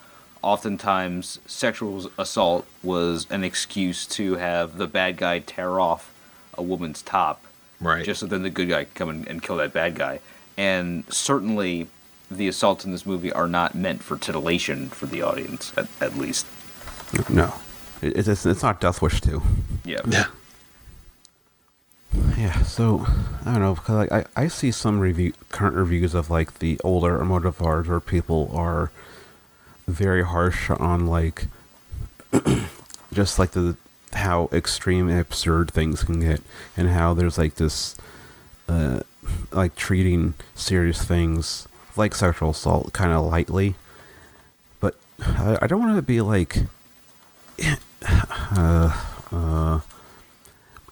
S2: oftentimes sexual assault was an excuse to have the bad guy tear off a woman's top,
S3: Right.
S2: just so then the good guy can come and, and kill that bad guy. And certainly, the assaults in this movie are not meant for titillation for the audience, at, at least.
S1: no, it, it's it's it's not Death Wish two.
S2: Yeah.
S3: yeah.
S1: Yeah, so I don't know because like I, I see some review current reviews of like the older Almodovars where people are very harsh on like [clears throat] just like the how extreme and absurd things can get and how there's like this uh like treating serious things like sexual assault kind of lightly but I, I don't want to be like [sighs] uh uh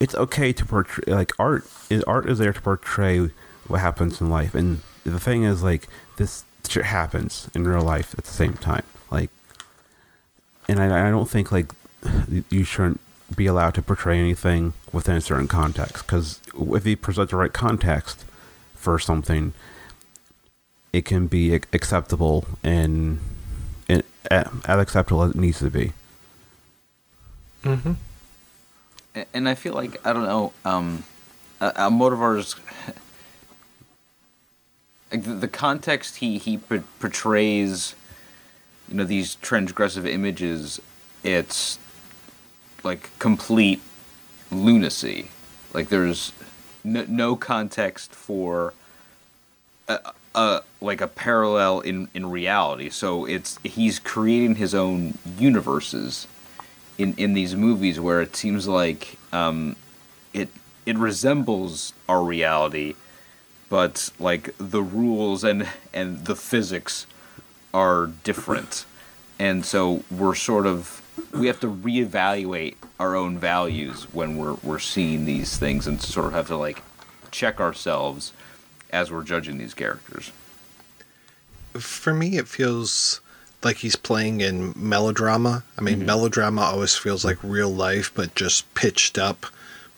S1: it's okay to portray like art is art is there to portray what happens in life and the thing is like this shit happens in real life at the same time like and i, I don't think like you shouldn't be allowed to portray anything within a certain context because if you present the right context for something it can be acceptable and, and as acceptable as it needs to be
S3: Mm-hmm.
S2: And I feel like I don't know. Um, uh, Almodovar's like the, the context he he p- portrays, you know, these transgressive images. It's like complete lunacy. Like there's no, no context for a, a like a parallel in in reality. So it's he's creating his own universes in in these movies where it seems like um, it it resembles our reality, but like the rules and and the physics are different, and so we're sort of we have to reevaluate our own values when we're we're seeing these things and sort of have to like check ourselves as we're judging these characters.
S3: For me, it feels like he's playing in melodrama. I mean, melodrama always feels like real life, but just pitched up,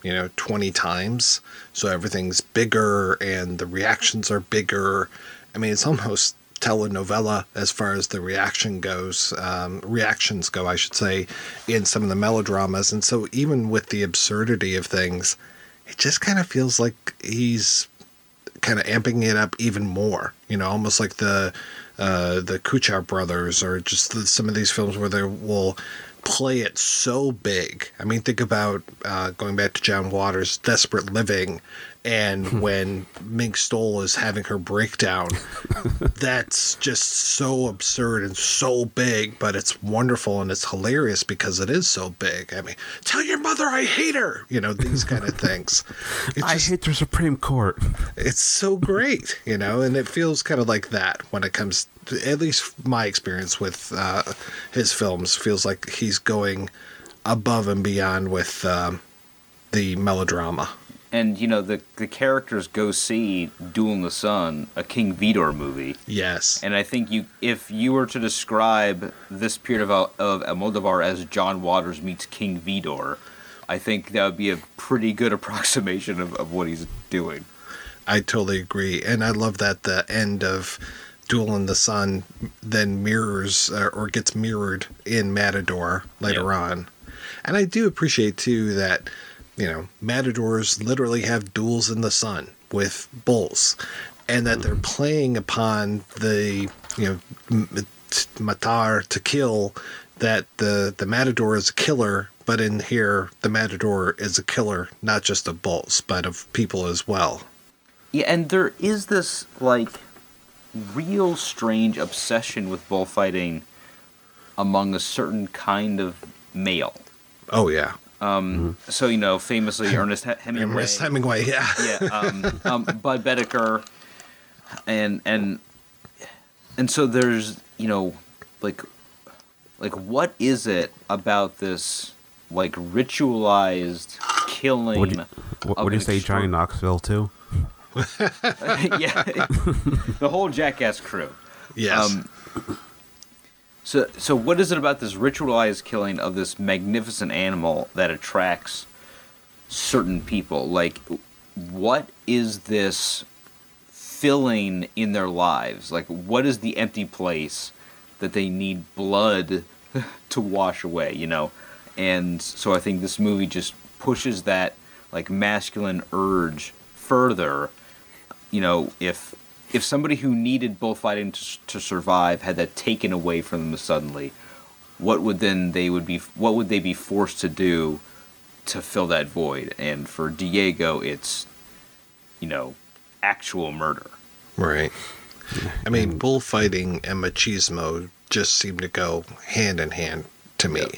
S3: you know, 20 times. So everything's bigger and the reactions are bigger. I mean, it's [laughs] almost telenovela as far as the reaction goes, um, reactions go, I should say, in some of the melodramas. And so even with the absurdity of things, it just kind of feels like he's kind of amping it up even more. You know, almost like the uh, the Kuchar brothers, or just the, some of these films where they will play it so big. I mean, think about uh, going back to John Waters' Desperate Living, and when Mink Stole is having her breakdown, [laughs] that's just so absurd and so big, but it's wonderful and it's hilarious because it is so big. I mean, tell your mother I hate her, you know, these kind of things. [laughs] It's
S1: i hate the supreme court
S3: it's so great, you know, and it feels kind of like that when it comes to, at least my experience with uh, his films feels like he's going above and beyond with um, the melodrama.
S2: And you know the the characters go see Duel in the Sun, a King Vidor movie,
S3: Yes.
S2: and I think you if you were to describe this period of of Almodovar as John Waters meets King Vidor, I think that would be a pretty good [laughs] approximation of, of what he's doing.
S3: I totally agree, and I love that the end of Duel in the Sun then mirrors uh, or gets mirrored in Matador later
S2: Yeah.
S3: on, and I do appreciate too that you know Matadors literally have duels in the sun with bulls, and that they're mm-hmm. playing upon the you know matar to kill that the the matador is a killer but in here, the Matador is a killer, not just of bulls, but of people as well.
S2: Yeah, and there is this like real strange obsession with bullfighting among a certain kind of male.
S3: Oh yeah,
S2: Um, So you know, famously Ernest He- Hemingway.
S3: Ernest Hemingway. Yeah,
S2: yeah, um, um, [laughs] Budd Boetticher, and and and so there's you know, like, like what is it about this like ritualized killing?
S1: Would you, what, would you say
S2: extra-
S1: Johnny Knoxville too? [laughs]
S2: yeah, [laughs] the whole Jackass crew.
S3: yes.
S2: Um, so, so what is it about this ritualized killing of this magnificent animal that attracts certain people? Like, what is this filling in their lives? Like, what is the empty place that they need blood [laughs] to wash away? You know, and so I think this movie just pushes that like masculine urge further you know, if if somebody who needed bullfighting to, to survive had that taken away from them suddenly, what would then they would be what would they be forced to do to fill that void? And for Diego, it's you know, actual murder.
S3: right. I mean, bullfighting and machismo just seem to go hand in hand to me.
S2: Yep.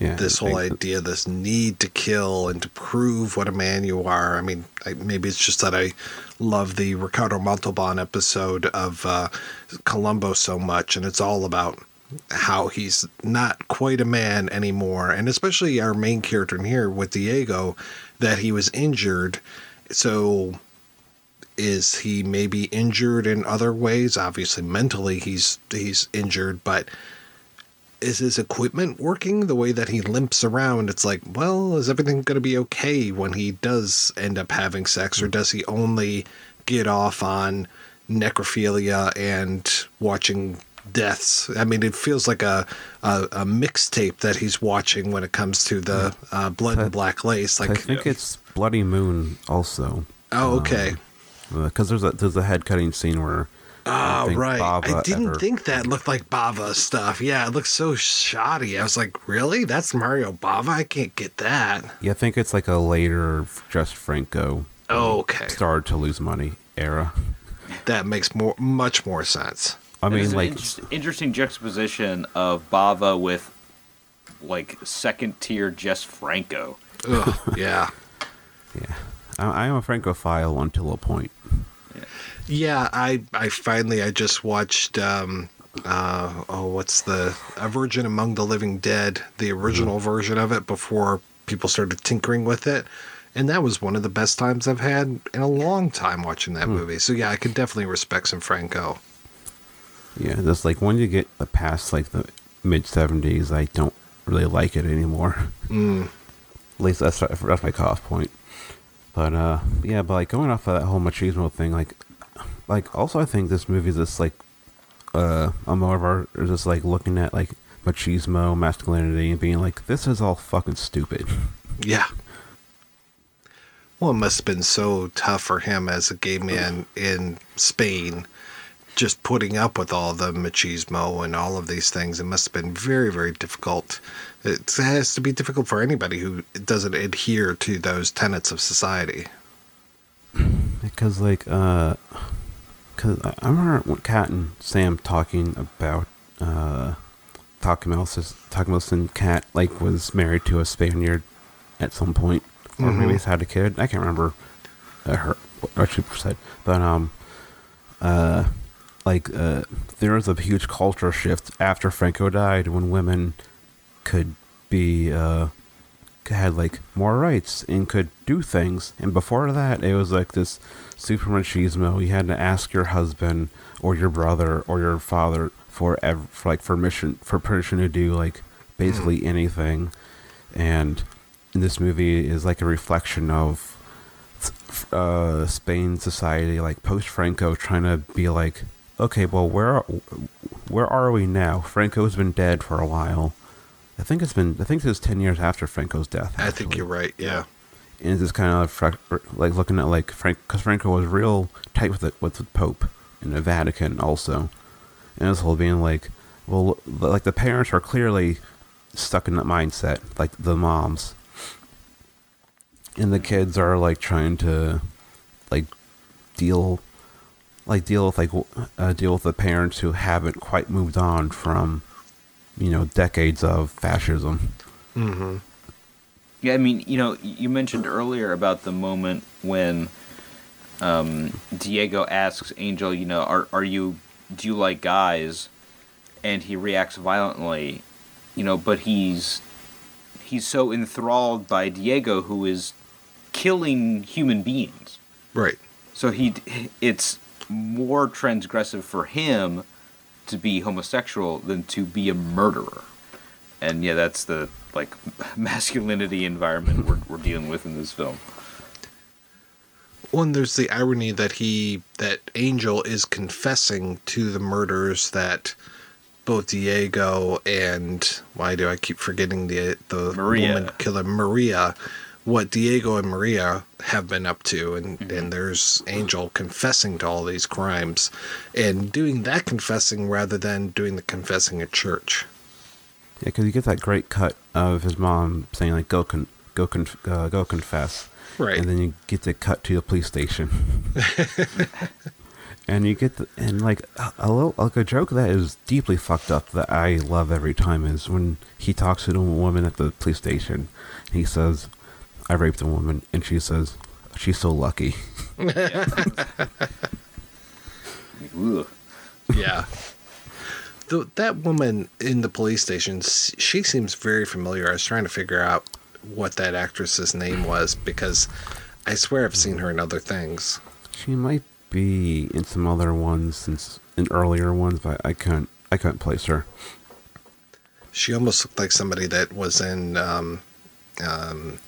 S1: Yeah,
S3: this whole idea, this need to kill and to prove what a man you are. I mean, I, maybe it's just that I love the Ricardo Montalban episode of uh, Columbo so much, and it's all about how he's not quite a man anymore, and especially our main character in here with Diego, that he was injured. So is he maybe injured in other ways? Obviously, mentally he's he's injured, but is his equipment working the way that he limps around? It's like, well, is everything going to be okay when he does end up having sex, or does he only get off on necrophilia and watching deaths? I mean, it feels like a a, a mixtape that he's watching when it comes to the uh, blood and black lace. Like,
S1: I think it's Bloody Moon also.
S3: oh, okay.
S1: Because there's a there's a head cutting scene where I
S3: Oh,
S1: think
S3: right. I didn't
S1: ever-
S3: think that looked like Bava stuff. Yeah, it looks so shoddy. I was like, really? That's Mario Bava? I can't get that.
S1: Yeah, I think it's like a later just Franco
S3: Okay.
S1: started to lose money era.
S3: That makes more much more sense.
S1: I mean,
S2: it's an
S1: like,
S2: inter- interesting juxtaposition of Bava with like second tier Jess Franco.
S3: Ugh, yeah. [laughs]
S1: yeah, I, I'm a Francophile until a point.
S3: Yeah, I I finally I just watched um uh oh what's the A Virgin Among the Living Dead, the original version of it before people started tinkering with it. And that was one of the best times I've had in a long time watching that movie. So yeah, I can definitely respect some Franco.
S1: Yeah, just like when you get the past like the mid '70s, I don't really like it anymore.
S3: Mm.
S1: At least that's that's my cutoff point. But uh, yeah, but like going off of that whole machismo thing, like, like also I think this movie is just like, uh, Almodovar is just like looking at like machismo, masculinity, and being like, this is all fucking stupid.
S3: Yeah. Well, it must have been so tough for him as a gay man in Spain, just putting up with all the machismo and all of these things. It must have been very, very difficult. It has to be difficult for anybody who doesn't adhere to those tenets of society.
S1: Because like, uh, cause I remember Kat and Sam talking about uh, Takamelson, Takamelson Kat like was married to a Spaniard at some point, or maybe
S3: Mhm.
S1: he's had a kid. I can't remember uh, her what she said, but um, uh, like uh, there was a huge culture shift after Franco died when women could be uh had like more rights and could do things. And before that, it was like this super machismo. You had to ask your husband or your brother or your father for, ev- for like permission for permission to do like basically anything. And this movie is like a reflection of uh, Spain society, like post Franco, trying to be like, okay, well, where where are we now? Franco's been dead for a while. I think it's been. I think is ten years after Franco's death.
S3: I think you're right. Yeah.
S1: And it's just kind of fra- like looking at like Frank, because Franco was real tight with the with the Pope and the Vatican also, and this whole being like, well, like the parents are clearly stuck in that mindset, like the moms. And the kids are like trying to like deal like deal with like uh, deal with the parents who haven't quite moved on from you know decades of fascism.
S3: Mm-hmm.
S2: Yeah, I mean, you know, you mentioned earlier about the moment when um, Diego asks Angel, you know, are are you do you like guys? And he reacts violently, you know, but he's he's so enthralled by Diego who is killing human beings.
S3: Right.
S2: So he it's more transgressive for him to be homosexual than to be a murderer. And yeah, that's the like [laughs] masculinity environment we're we're dealing with in this film.
S3: One, there's the irony that he that Angel is confessing to the murders that both Diego and why do I keep forgetting the the
S2: Maria.
S3: woman killer Maria, what Diego and Maria have been up to, and
S2: Mm-hmm.
S3: and there's Angel confessing to all these crimes, and doing that confessing rather than doing the confessing at church.
S1: Yeah, because you get that great cut of his mom saying like "go con- go con- uh, go confess,"
S3: Right.
S1: and then you get the cut to the police station, [laughs] and you get the, and like a, a little like a joke that is deeply fucked up that I love every time is when he talks to the woman at the police station. He says, "I raped a woman," and she says, "She's so lucky." [laughs] [laughs]
S3: Yeah. The, that woman in the police station, she seems very familiar. I was trying to figure out what that actress's name was because I swear I've seen her in other things.
S1: She might be in some other ones since in earlier ones, but I couldn't I couldn't place her.
S3: She almost looked like somebody that was in um, um,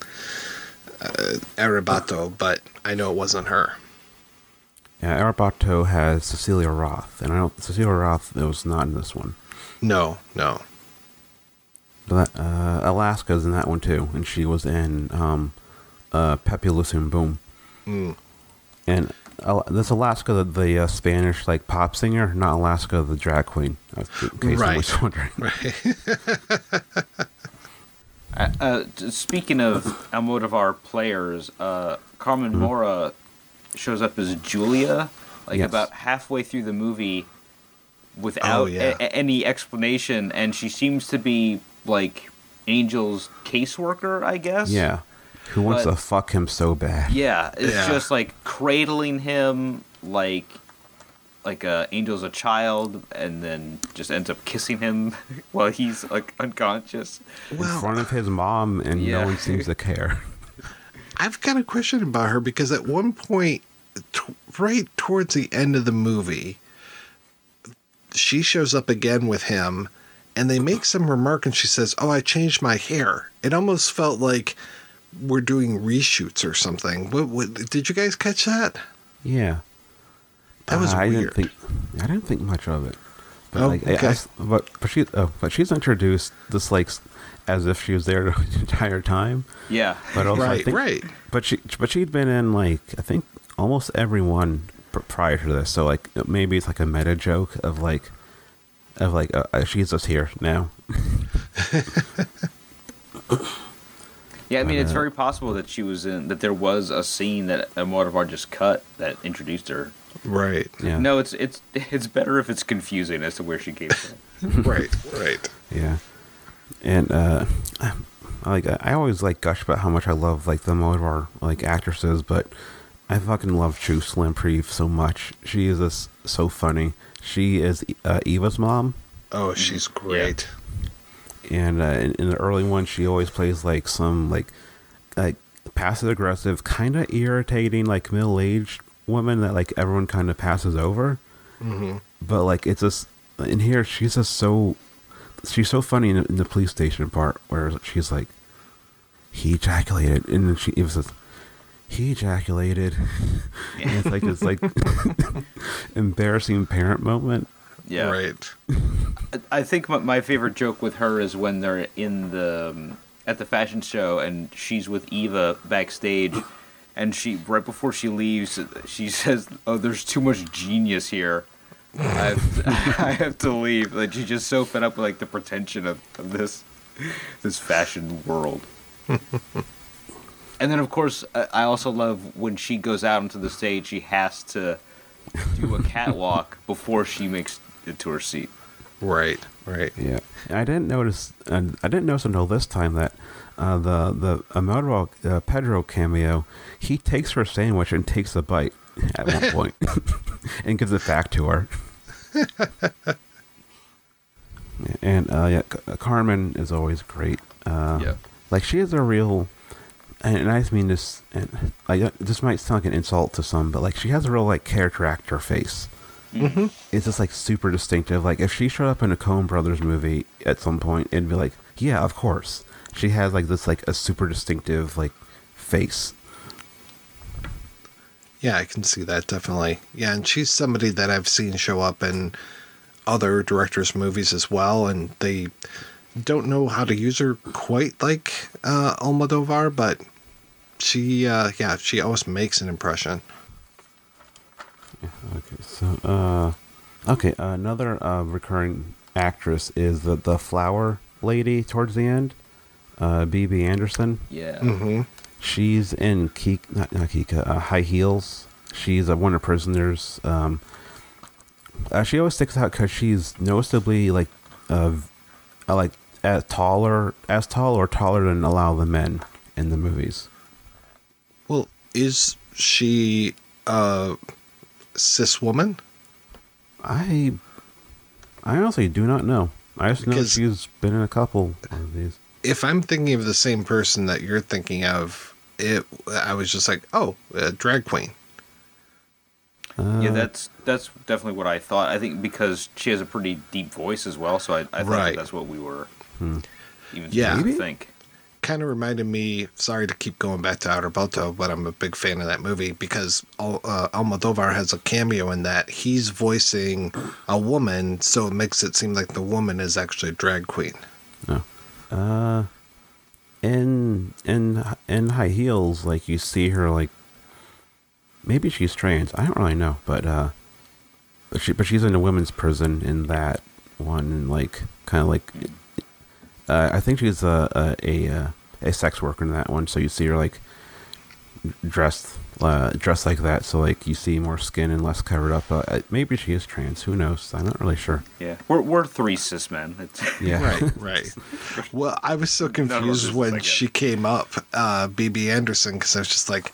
S3: uh, Arrebato, but I know it wasn't her.
S1: Yeah, Arrebato has Cecilia Roth, and I don't Cecilia Roth was not in this one.
S3: No, no.
S1: But uh, Alaska's in that one too, and she was in um, uh, Pepi Luci Bom.
S3: Mm.
S1: And uh, this Alaska, the, the uh, Spanish like pop singer, not Alaska, the drag queen. uh, In case
S3: Right.
S1: anyone's [laughs] wondering. [laughs]
S2: Uh, uh, speaking of Almodovar players, uh, Carmen Maura shows up as Julia, like
S1: Yes.
S2: about halfway through the movie, without
S3: Oh, yeah.
S2: a- a- any explanation, and she seems to be like Angel's caseworker, I guess.
S1: Yeah, who wants
S2: But-
S1: to fuck him so bad?
S2: Yeah, it's
S3: Yeah.
S2: just like cradling him like like uh, Angel's a child, and then just ends up kissing him [laughs] while he's like unconscious.
S1: in front of his mom, and
S2: Yeah.
S1: no one seems to care. [laughs]
S3: I've got a question about her because at one point, t- right towards the end of the movie, she shows up again with him and they make some remark and she says, Oh, I changed my hair. It almost felt like we're doing reshoots or something. What, what, did you guys catch that?
S1: Yeah,
S3: That was
S1: Uh, I
S3: weird.
S1: didn't think. I didn't think much of it. But
S3: Oh,
S1: like, I- I but but she, oh, but she's introduced this like as if she was there [laughs] the entire time.
S2: Yeah,
S1: But also, I
S3: right,
S1: think,
S3: right.
S1: But she, but she'd been in like I think almost everyone pr- prior to this. So like maybe it's like a meta joke of like, of like uh, uh, she's just here now.
S2: yeah. I mean, it's
S1: Uh,
S2: very possible that she was in that. There was a scene that Almodovar just cut that introduced her.
S3: Right.
S1: Yeah.
S2: No, it's it's [laughs] it's better if it's confusing as to where she came from. [laughs]
S3: right, right.
S1: Yeah, and uh, like I always like gush about how much I love like the Almodovar like actresses, but I fucking love Chus Lampreave so much. She is just so funny. She is uh, Eva's mom,
S3: Oh, she's great.
S1: and uh, in, in the early one, she always plays like some like like passive aggressive, kind of irritating, like middle aged woman that like everyone kind of passes over.
S3: hmm
S1: but like it's just in here she's just so she's so funny in, in the police station part where she's like he ejaculated and then she it was just, he ejaculated [laughs] and it's like this like [laughs] embarrassing parent moment
S2: Yeah,
S3: Right.
S2: I- I think my, my favorite joke with her is when they're in the um, at the fashion show and she's with Eva backstage, and she right before she leaves, she says, "Oh, there's too much genius here. I have to, [laughs] I have to leave." Like she's just so fed up with like the pretension of, of this. this fashion world. and then, of course, I I also love when she goes out onto the stage. She has to do a catwalk [laughs] before she makes it to her seat.
S3: Right, right.
S1: Yeah, and I didn't notice, and I didn't notice until this time that uh, the the Almodovar uh, Pedro cameo, he takes her sandwich and takes a bite at one [laughs] point, and gives it back to her. [laughs] and uh, yeah, C- Carmen is always great. Uh,
S2: Yeah.
S1: like she is a real, and, and I just mean this, and like this might sound like an insult to some, but like she has a real like character actor face Mm-hmm. it's just like super distinctive. Like if she showed up in a Coen Brothers movie at some point, it'd be like, yeah, of course. She has like this like a super distinctive like face.
S3: Yeah, I can see that definitely. Yeah, and she's somebody that I've seen show up in other directors' movies as well, and they don't know how to use her quite like uh, Almodovar, but she, uh, yeah, she always makes an impression.
S1: Okay, so uh, okay, another uh, recurring actress is the the flower lady towards the end, uh, Bibi Andersen.
S2: Yeah.
S3: hmm
S1: She's in Keek, not, not Kika, uh, High Heels. She's uh, one of the prisoners. Um, uh, she always sticks out because she's noticeably like, uh, uh, like as taller, as tall or taller than a lot of the men in the movies.
S3: Well, is she a cis woman?
S1: I, I honestly do not know. I just know she's been in a couple of these.
S3: If I'm thinking of the same person that you're thinking of, it, I was just like, oh, a drag queen.
S1: Uh,
S2: yeah, that's that's definitely what I thought. I think because she has a pretty deep voice as well, so I, I thought
S3: Right.
S2: that's what we were
S1: Hmm.
S2: even
S3: Yeah.
S2: thinking think.
S3: kind of reminded me. Sorry to keep going back to Arrebato, but I'm a big fan of that movie because uh, Almodovar has a cameo in that. He's voicing a woman, so it makes it seem like the woman is actually a drag queen.
S1: No. Uh, in in in high heels, like you see her like maybe she's trans. I don't really know, but uh, but she but she's in a women's prison in that one, and like kind of like uh, I think she's a a a, uh, a sex worker in that one. So you see her like dressed uh, dressed like that, so like you see more skin and less covered up. Uh, uh, maybe she is trans. Who knows? I'm not really sure.
S2: Yeah, we're we're three cis men. It's, [laughs]
S1: Yeah.
S3: Right, [laughs] right. [laughs] Well, I was so
S2: None of us
S3: confused
S2: is
S3: when she came up, uh, Bibi Andersen, because I was just like,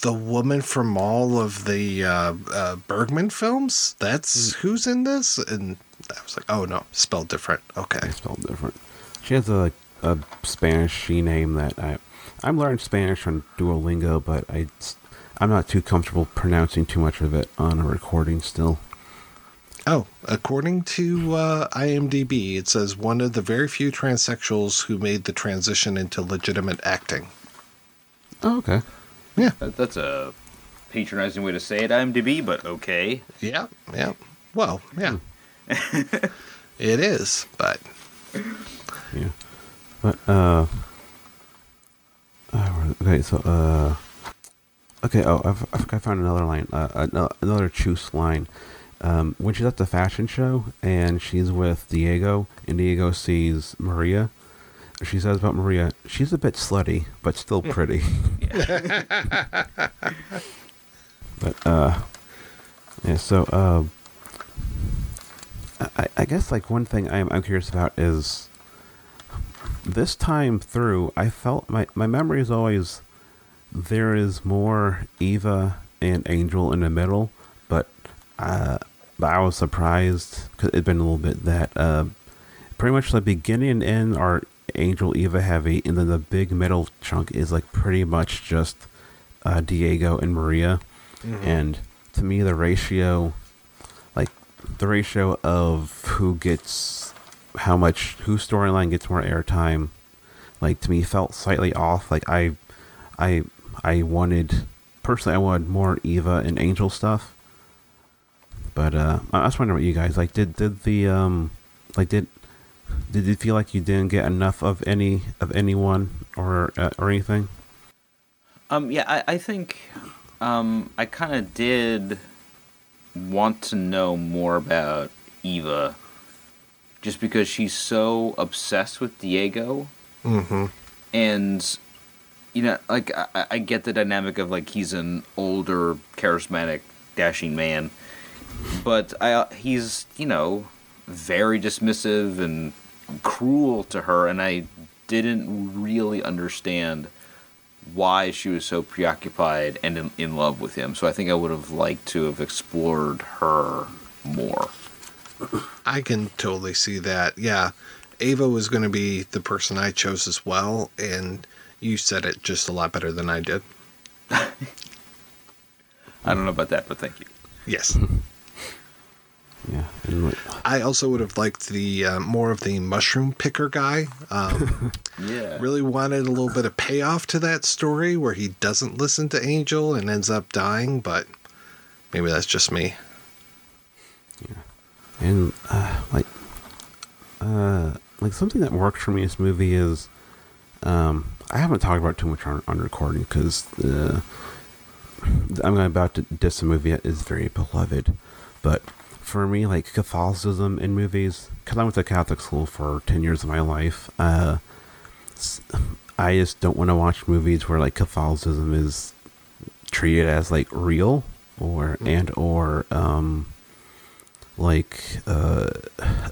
S3: the woman from all of the uh, uh, Bergman films? That's who's in this? And I was like, oh no, spelled different. Okay.
S1: It's spelled different. She has a a Spanish she name that I I'm learning Spanish on Duolingo, but I I'm not too comfortable pronouncing too much of it on a recording still.
S3: Oh, according to uh, IMDb, it says one of the very few transsexuals who made the transition into legitimate acting.
S1: Oh, okay.
S3: Yeah,
S2: that, that's a patronizing way to say it, IMDb, but okay.
S3: yeah, yeah. Well, yeah. [laughs] it is, but
S1: Yeah. But uh, uh okay, so uh okay, oh, I've, I think I found another line, uh, another Chus line. Um, when she's at the fashion show and she's with Diego, and Diego sees Maria, she says about Maria, she's a bit slutty, but still pretty. [laughs] but uh, yeah. So uh, I, I guess like one thing I'm I'm curious about is this time through, I felt my my memory is always there is more Eva and Angel in the middle, but uh, but I was surprised because it'd been a little bit that uh, pretty much the beginning and end are Angel Eva heavy, and then the big middle chunk is like pretty much just uh, Diego and Maria, and to me the ratio, like the ratio of who gets how much whose storyline gets more airtime, like to me felt slightly off. Like I, I, I wanted personally I wanted more Eva and Angel stuff. But uh, I I was wondering what you guys like. Did did the um, like did did you feel like you didn't get enough of any of anyone or uh, or anything?
S2: Um, yeah, I, I think um, I kind of did want to know more about Eva just because she's so obsessed with Diego
S3: Mm-hmm.
S2: and you know like I, I get the dynamic of like he's an older charismatic dashing man but I, uh, he's you know very dismissive and cruel to her and i didn't really understand why she was so preoccupied and in, in love with him so i think i would have liked to have explored her more
S3: I can totally see that. Yeah. Ava was going to be the person I chose as well, and you said it just a lot better than I did. [laughs]
S2: i don't know about that but thank you
S3: Yes. [laughs]
S1: Yeah. And
S3: I also would have liked the uh, more of the mushroom picker guy. Um, [laughs]
S2: yeah
S3: really wanted a little bit of payoff to that story where he doesn't listen to Angel and ends up dying, but maybe that's just me. Yeah.
S1: And uh, like uh like something that works for me in this movie is um i haven't talked about too much on, on recording because uh i'm about to diss a movie that is very beloved. But for me like catholicism in movies because i went to catholic school for 10 years of my life uh i just don't want to watch movies where like catholicism is treated as like real or and or um like uh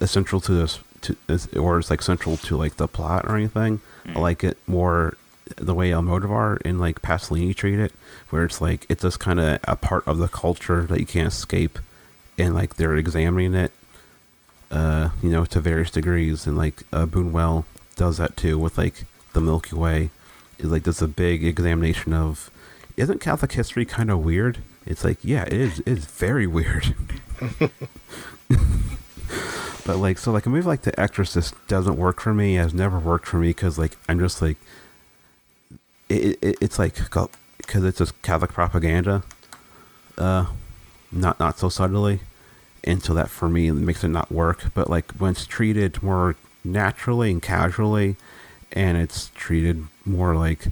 S1: essential to this to is, or it's like central to like the plot or anything. I like it more the way Almodovar and like Pasolini treat it, where it's like it's just kind of a part of the culture that you can't escape, and like they're examining it, uh, you know, to various degrees, and like uh, Buñuel does that too with like the Milky Way, is like there's a big examination of, isn't Catholic history kind of weird? It's like yeah, it is. It's very [laughs] weird. [laughs] but like so like a movie like the exorcist doesn't work for me has never worked for me because like i'm just like it, it it's like because it's just catholic propaganda uh not not so subtly and so that for me makes it not work but like when it's treated more naturally and casually and it's treated more like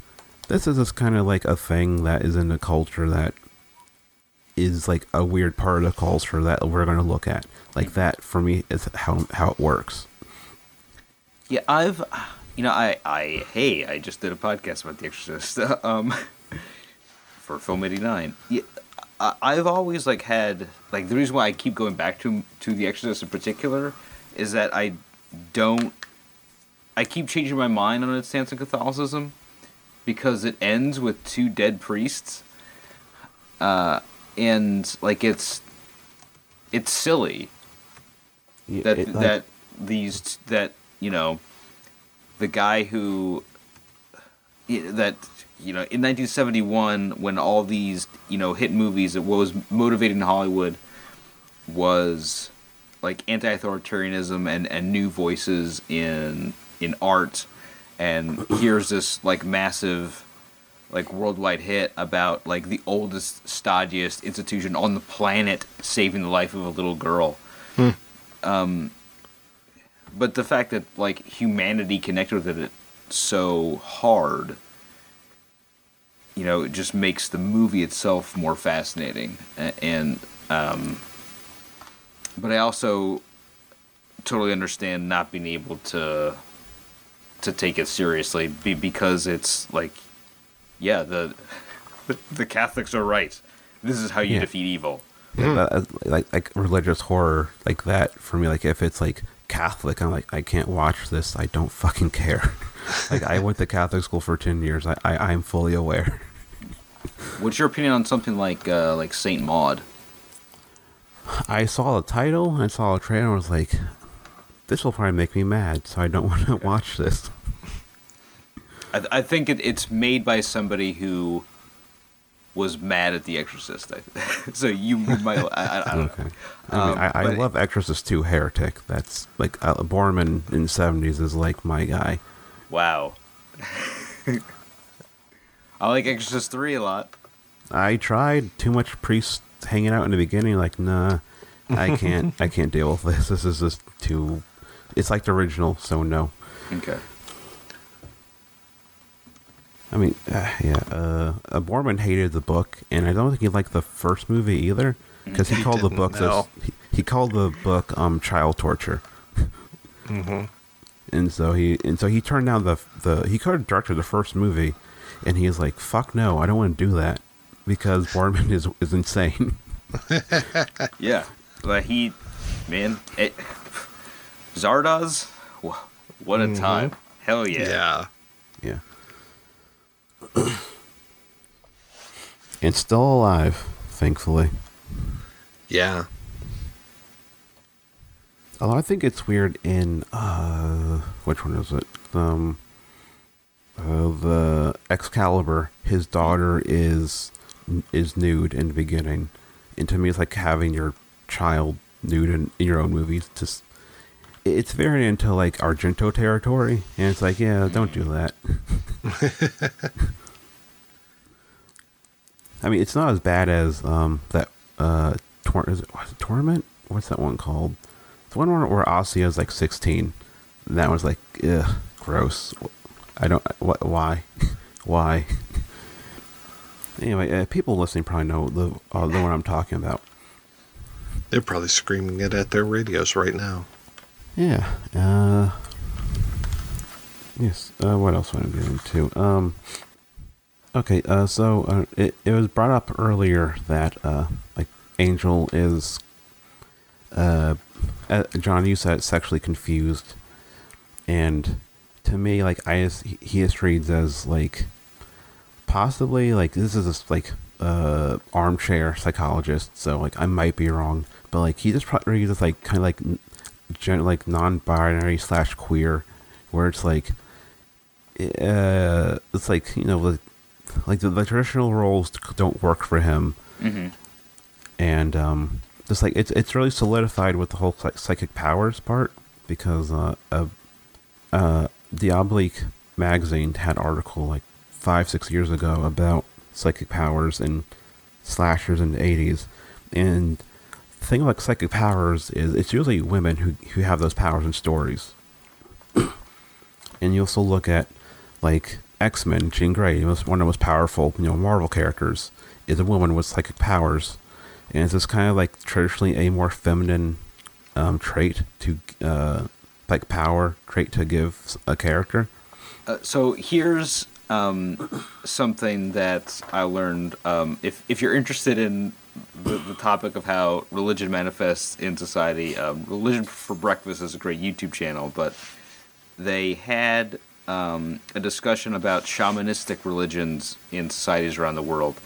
S1: this is just kind of like a thing that is in the culture that is like a weird part of the culture that we're going to look at. Like that for me is how how it works.
S2: Yeah, I've, you know, I, I, hey, I just did a podcast about The Exorcist, [laughs] um, for Film eighty nine. Yeah, I've always like had like the reason why I keep going back to to The Exorcist in particular is that I don't, I keep changing my mind on its stance on Catholicism because it ends with two dead priests, uh, and like it's, it's silly that
S1: It, like-
S2: that these that you know the guy who that you know in 1971 when all these you know hit movies that what was motivating Hollywood was like anti-authoritarianism and and new voices in in art. And [coughs] here's this like massive like worldwide hit about like the oldest stodgiest institution on the planet saving the life of a little girl hmm. Um, but the fact that like humanity connected with it so hard, you know, it just makes the movie itself more fascinating. And um, but I also totally understand not being able to to take it seriously because it's like, yeah, the [laughs] the Catholics are right. This is how you
S1: Yeah.
S2: defeat evil.
S1: Like, uh, like like religious horror like that for me. Like if it's like Catholic, I'm like I can't watch this. I don't fucking care. [laughs] like I went to Catholic school for ten years. I, I I'm fully aware. [laughs]
S2: What's your opinion on something like uh, like Saint Maud?
S1: I saw the title. I saw a trailer. and was like, this will probably make me mad. So I don't [laughs] want to watch this.
S2: I, th- I think it, it's made by somebody who was mad at The Exorcist. [laughs] So you might. I, I, I don't
S1: Okay.
S2: know.
S1: I mean,
S2: Um,
S1: I, I love Exorcist 2 Heretic. That's like uh, Boorman in the 70s is like my guy.
S2: Wow. [laughs] I like Exorcist three a lot.
S1: I tried too much priest hanging out in the beginning. Like, nah, I can't. [laughs] I can't deal with this. This is just too. It's like the original, so no.
S2: Okay.
S1: I mean, uh, yeah. Uh, uh, Boorman hated the book, and I don't think he liked the first movie either, because he,
S3: He
S1: called the book.
S3: no.
S1: He, he called the book um child torture.
S3: Mm-hmm.
S1: And so he and so he turned down the the he could have directed the first movie, and he was like, "Fuck no, I don't want to do that," because Boorman is is insane. [laughs]
S2: Yeah, but he, man, it, Zardoz, what a time! Hell yeah!
S3: Yeah. [clears throat]
S1: and still alive, thankfully.
S3: Yeah.
S1: Although I think it's weird in uh which one is it? Um uh, the Excalibur, his daughter is is nude in the beginning. And to me it's like having your child nude in, in your own movies. Just it's very into like Argento territory and it's like, yeah, don't do that. [laughs] I mean, it's not as bad as um that uh tor- is it, tournament? What's that one called? The one where, where Asia is like 16. And that was like, ugh, gross. I don't, what, why? [laughs] why? anyway, uh, people listening probably know the, uh, the one I'm talking about.
S3: They're probably screaming it at their radios right now.
S1: Yeah. Uh, yes. Uh, what else want to get into? Um, okay. Uh, so uh, it it was brought up earlier that uh, like Angel is, uh, uh, John, you said sexually confused, and to me, like I just, he just reads as like possibly like this is just like uh armchair psychologist, so like I might be wrong, but like he just probably as like kind of like gen- like non-binary slash queer, where it's like, uh, it's like you know like like the, the traditional roles don't work for him,
S2: hmm
S1: and um, just like it's it's really solidified with the whole psych- psychic powers part because uh, uh, uh, Diabolique magazine had article like five six years ago about psychic powers and slashers in the eighties, and the thing about psychic powers is it's usually women who who have those powers and stories, [clears throat] and you also look at like X Men, Jean Grey, was one of the most powerful you know Marvel characters, is a woman with psychic powers and it's this kind of like traditionally a more feminine um, trait to uh, like power trait to give a character.
S2: Uh, so here's um, something that I learned. Um, if if you're interested in the, the topic of how religion manifests in society, um, Religion for Breakfast is a great YouTube channel, but they had um, a discussion about shamanistic religions in societies around the world,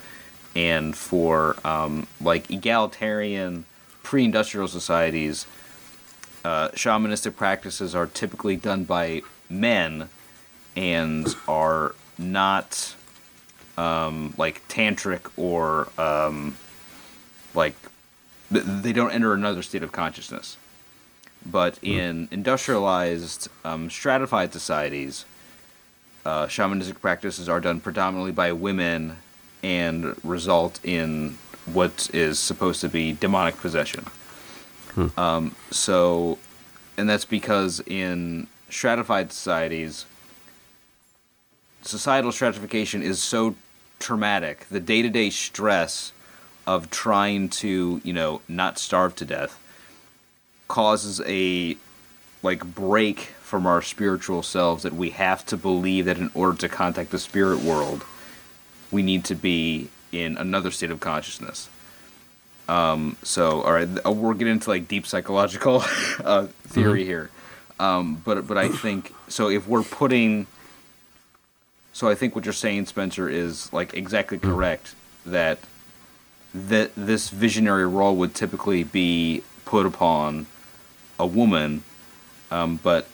S2: and for um, like egalitarian pre-industrial societies, uh, shamanistic practices are typically done by men and are not um, like tantric or um, like they don't enter another state of consciousness. But in industrialized, um, stratified societies, uh, shamanistic practices are done predominantly by women and result in what is supposed to be demonic possession. Um, so, and that's because in stratified societies, societal stratification is so traumatic. The day to day stress of trying to, you know, not starve to death causes a like break from our spiritual selves that we have to believe that in order to contact the spirit world, we need to be in another state of consciousness. Um, so, all right, we're getting into like deep psychological [laughs] uh, theory here, um, but but I think so. If we're putting, so I think what you're saying, Spencer, is like exactly correct. That that this visionary role would typically be put upon a woman, um, but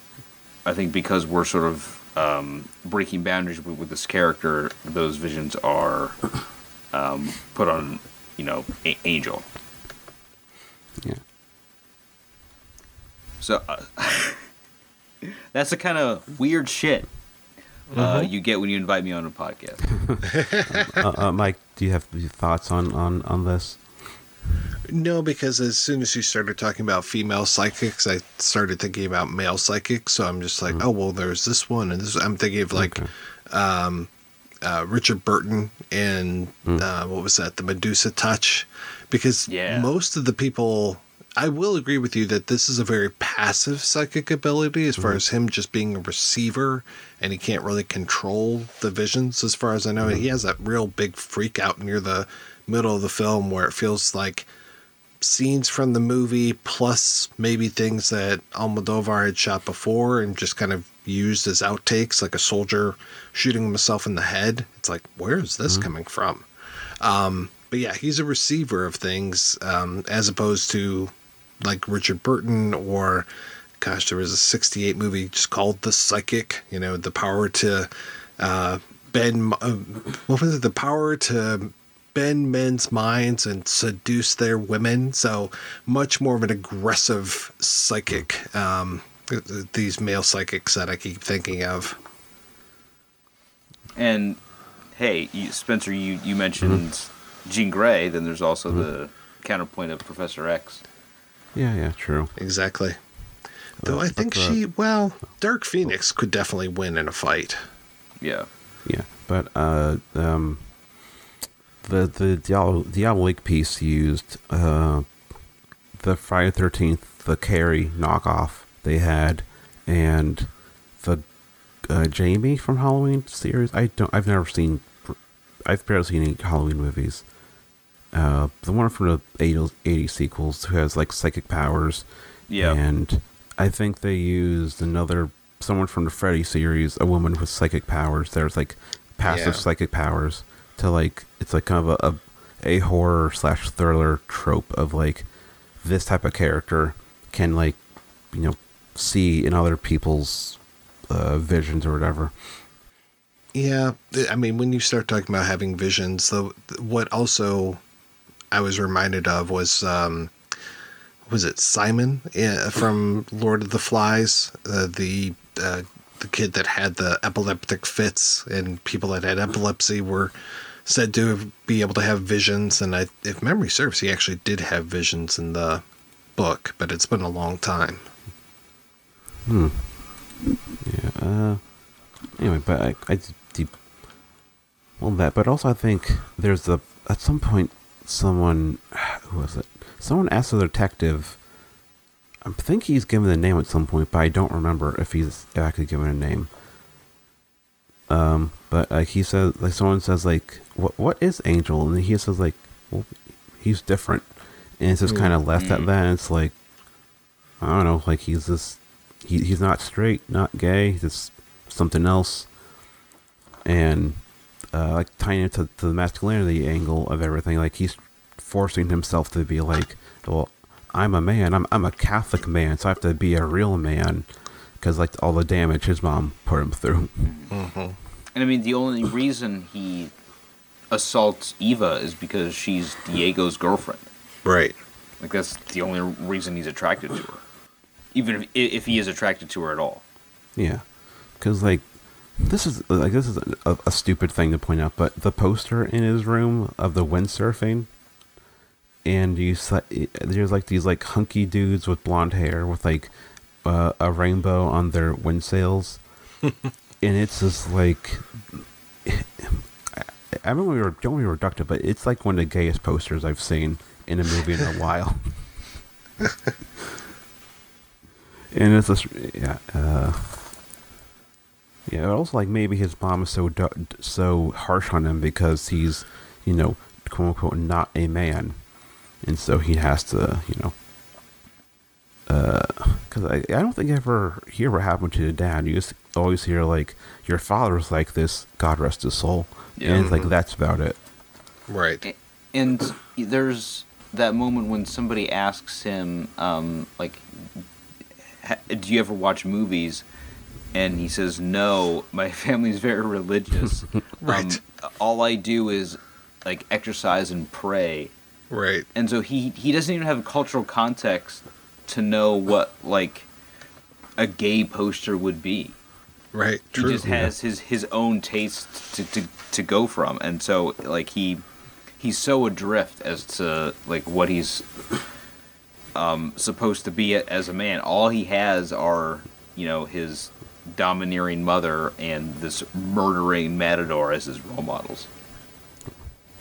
S2: I think because we're sort of um, breaking boundaries with, with this character, those visions are um, put on, you know, a- Angel.
S1: Yeah.
S2: So uh, [laughs] that's the kind of weird shit uh, you get when you invite me on a podcast. [laughs]
S1: uh, uh, Mike, do you have thoughts on on on this?
S3: No, because as soon as you started talking about female psychics, I started thinking about male psychics. So I'm just like, oh well, there's this one, and this. I'm thinking of like
S1: Okay.
S3: um, uh, Richard Burton and uh, what was that, the Medusa Touch, because
S2: Yeah.
S3: most of the people I will agree with you that this is a very passive psychic ability as far as him just being a receiver and he can't really control the visions as far as I know. He has that real big freak out near the middle of the film where it feels like scenes from the movie plus maybe things that Almodovar had shot before and just kind of used as outtakes like a soldier shooting himself in the head. It's like, where is this coming from? Um, but yeah, he's a receiver of things um, as opposed to like Richard Burton or gosh, there was a 68 movie just called The Psychic, you know, the power to uh, bend, uh, what was it? The power to bend men's minds and seduce their women. So much more of an aggressive psychic. Um, th- th- these male psychics that I keep thinking of.
S2: And hey, you, Spencer, you you mentioned Jean Grey. Then there's also the counterpoint of Professor X.
S1: Yeah, yeah, true.
S3: Exactly. Though I think
S1: the-
S3: she, well, Dark Phoenix could definitely win in a fight.
S2: Yeah.
S1: Yeah, but uh, um, the the Diablo Diabolique piece used uh, the Friday Thirteenth, the Carrie knockoff they had, and the uh, Jamie from Halloween series. I don't. I've never seen. I've barely seen any Halloween movies. Uh, the one from the 80s, 80s sequels who has like psychic powers.
S2: Yeah.
S1: And I think they used another someone from the Freddy series, a woman with psychic powers. There's like passive
S3: Yeah.
S1: psychic powers to like it's like kind of a, a a horror slash thriller trope of like this type of character can like you know see in other people's uh, visions or whatever.
S3: Yeah, I mean, when you start talking about having visions, the what also I was reminded of was um, was it Simon uh, from Lord of the Flies, uh, the uh, the kid that had the epileptic fits, and people that had epilepsy were said to be able to have visions. And I, if memory serves, he actually did have visions in the book, but it's been a long time.
S1: Hmm. Yeah. Uh, anyway, but I, I deep. Well, that, but also I think there's a at some point someone [sighs] who was it? Someone asked the detective. I think he's given a name at some point, but I don't remember if he's actually given a name. Um, but like he says, like someone says, like, "What what is Angel?" And he says, like, "Well, he's different," and it's just kind of left at that. And it's like, I don't know, like he's just he, he's not straight, not gay, just something else. And uh, like tying it to, to the masculinity angle of everything, like he's forcing himself to be like, well, I'm a man, I'm I'm a Catholic man, so I have to be a real man, because like all the damage his mom put him through.
S2: And I mean, the only reason he assaults Eva is because she's Diego's girlfriend.
S3: Right.
S2: Like that's the only reason he's attracted to her, even if if he is attracted to her at all.
S1: Yeah, because like this is like this is a, a stupid thing to point out, but the poster in his room of the windsurfing, and you there's like these like hunky dudes with blonde hair with like uh, a rainbow on their wind sails, [laughs] and it's just like. I remember we were don't be reductive, but it's like one of the gayest posters I've seen in a movie in a while. [laughs] and it's just yeah, uh, yeah. Also, like maybe his mom is so so harsh on him because he's you know quote unquote not a man, and so he has to you know. Because I, I don't think I ever hear what happened to the dad. You just always hear like your father's like this. God rest his soul.
S2: Yeah.
S1: and it's like that's about it.
S3: Right.
S2: And there's that moment when somebody asks him, um, like, "Do you ever watch movies?" And he says, "No, my [laughs] family's very religious. [laughs]
S3: Right.
S2: Um, all I do is like exercise and pray."
S3: Right.
S2: and so he he doesn't even have a cultural context to know what like a gay poster would be.
S3: Right.
S2: He
S3: True.
S2: just has his his own taste to, to to go from, and so like he he's so adrift as to like what he's um supposed to be as a man. All he has are you know his domineering mother and this murdering matador as his role models.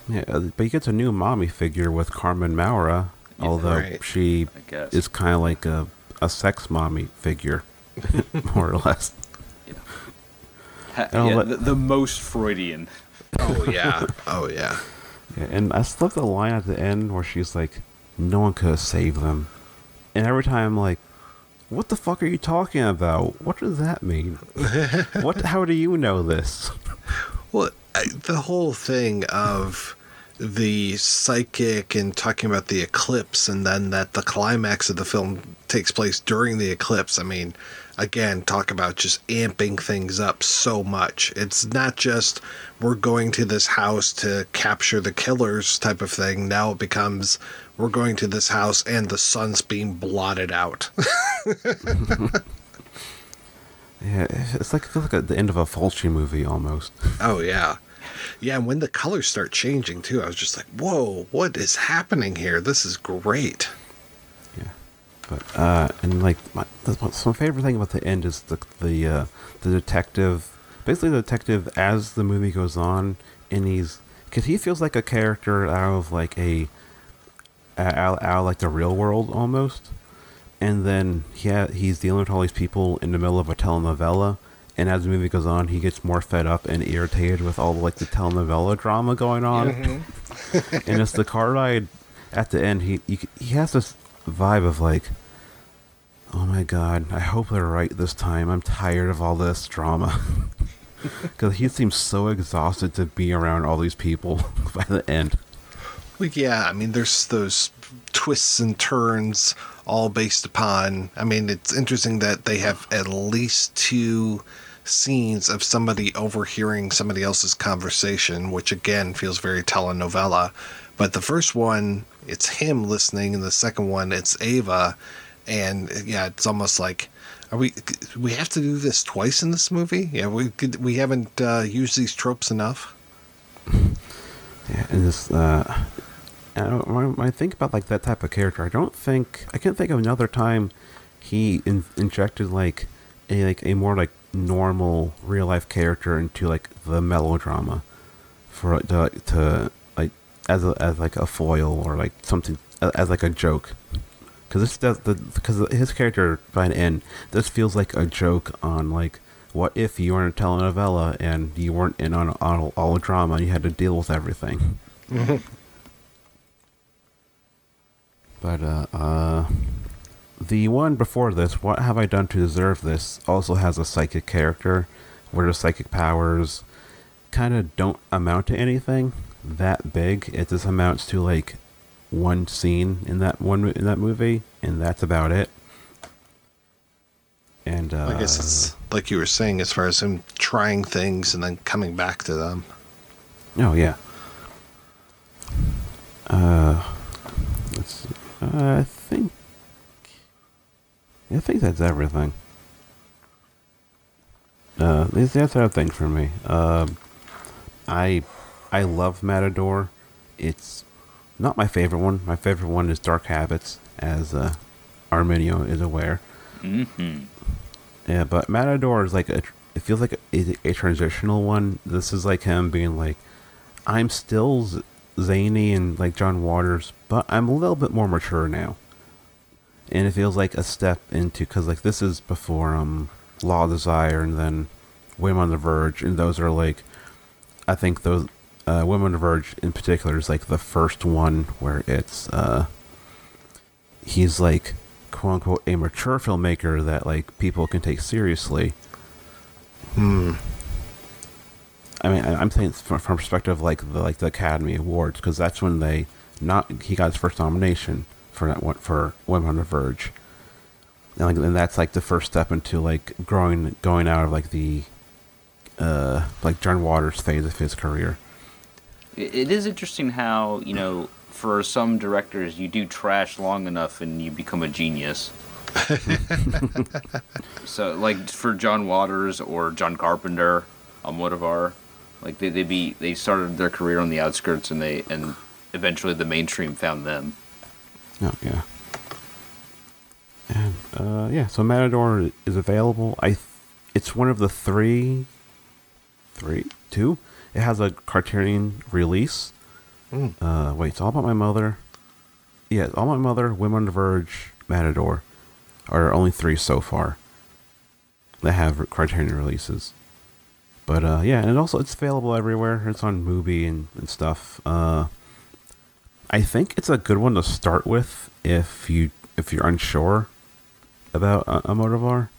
S1: Yeah, uh, but he gets a new mommy figure with Carmen Maura
S2: Yeah,
S1: Although
S3: right.
S1: she is kind of like a, a sex mommy figure, [laughs] more or less.
S2: Ha- yeah,
S1: let-
S2: the, the most Freudian.
S3: Oh yeah. Oh yeah.
S1: Yeah, and I just love the line at the end where she's like, "No one could have saved them," and every time like, "What the fuck are you talking about? What does that mean? [laughs] what? How do you know this?"
S3: Well, I, the whole thing of the psychic and talking about the eclipse, and then that the climax of the film takes place during the eclipse. I mean, again, talk about just amping things up so much. It's not just we're going to this house to capture the killers type of thing. Now it becomes we're going to this house and the sun's being blotted out. [laughs]
S1: Yeah, it's like it feels like at the end of a Fulci movie almost.
S3: Oh yeah. Yeah, and when the colors start changing too, I was just like, "Whoa, what is happening here? This is great."
S1: But uh, and like my the, what's my favorite thing about the end is the the uh, the detective, basically the detective as the movie goes on, and he's because he feels like a character out of like a out, out of like the real world almost, and then he ha- he's dealing with all these people in the middle of a telenovela. And as the movie goes on, he gets more fed up and irritated with all like the telenovela drama going on [laughs] and it's the car ride at the end. He, he he has this vibe of like, oh my god, I hope they're right this time. I'm tired of all this drama. [laughs] Because he seems so exhausted to be around all these people [laughs] by the end.
S3: Well, yeah, I mean, there's those twists and turns all based upon. I mean, it's interesting that they have at least two scenes of somebody overhearing somebody else's conversation, which again feels very telenovela. But the first one, it's him listening, and the second one, it's Ava. And yeah, it's almost like, are we? We have to do this twice in this movie? Yeah, we could, we haven't uh, used these tropes enough.
S1: Yeah, and this, uh, I don't, when I think about like that type of character, I don't think I can't think of another time he in, injected like a like a more like normal real life character into like the melodrama for to, to like as a, as like a foil or like something as like a joke. Because this does the because his character by the end this feels like a joke on like what if you were in a telenovela and you weren't in on, on all the drama and you had to deal with everything. [laughs] But uh, uh, the one before this, What Have I Done to Deserve This, also has a psychic character where the psychic powers kind of don't amount to anything that big. It just amounts to like one scene in that one in that movie, and that's about it. And uh,
S3: I guess it's like you were saying, as far as him trying things and then coming back to them.
S1: Oh yeah. Uh, let's see. Uh, I think. I think that's everything. Uh, these that's everything for me. Um, I, I love Matador. It's not my favorite one. My favorite one is Dark Habits, as uh, Arminio is aware.
S2: hmm
S1: Yeah, but Matador is like a. It feels like a, a transitional one. This is like him being like, I'm still z- zany and like John Waters, but I'm a little bit more mature now. And it feels like a step into because like this is before um Law of Desire and then Women on the Verge, and those are like, I think those uh, Women on the Verge in particular is like the first one where it's uh he's like quote unquote a mature filmmaker that like people can take seriously.
S3: Hmm.
S1: I mean, I'm saying from, from perspective of like the like the Academy Awards because that's when they not he got his first nomination for that one for Women on the Verge, and like and that's like the first step into like growing going out of like the uh like John Waters phase of his career.
S2: It, it is interesting how you know for some directors you do trash long enough and you become a genius. [laughs] so like for John Waters or John Carpenter, Almodovar, like they they be they started their career on the outskirts and they and eventually the mainstream found them.
S1: Oh yeah. And uh, yeah, so Matador is available. I, th- it's one of the three, three, two. It has a Criterion release.
S3: Mm.
S1: Uh, wait, it's all about my mother. yeah, All My Mother, Women on the Verge, Matador are only three so far that have Criterion releases. But uh, yeah, and it also it's available everywhere. It's on Mubi and, and stuff. Uh, I think it's a good one to start with if you if you're unsure about a, a Almodovar.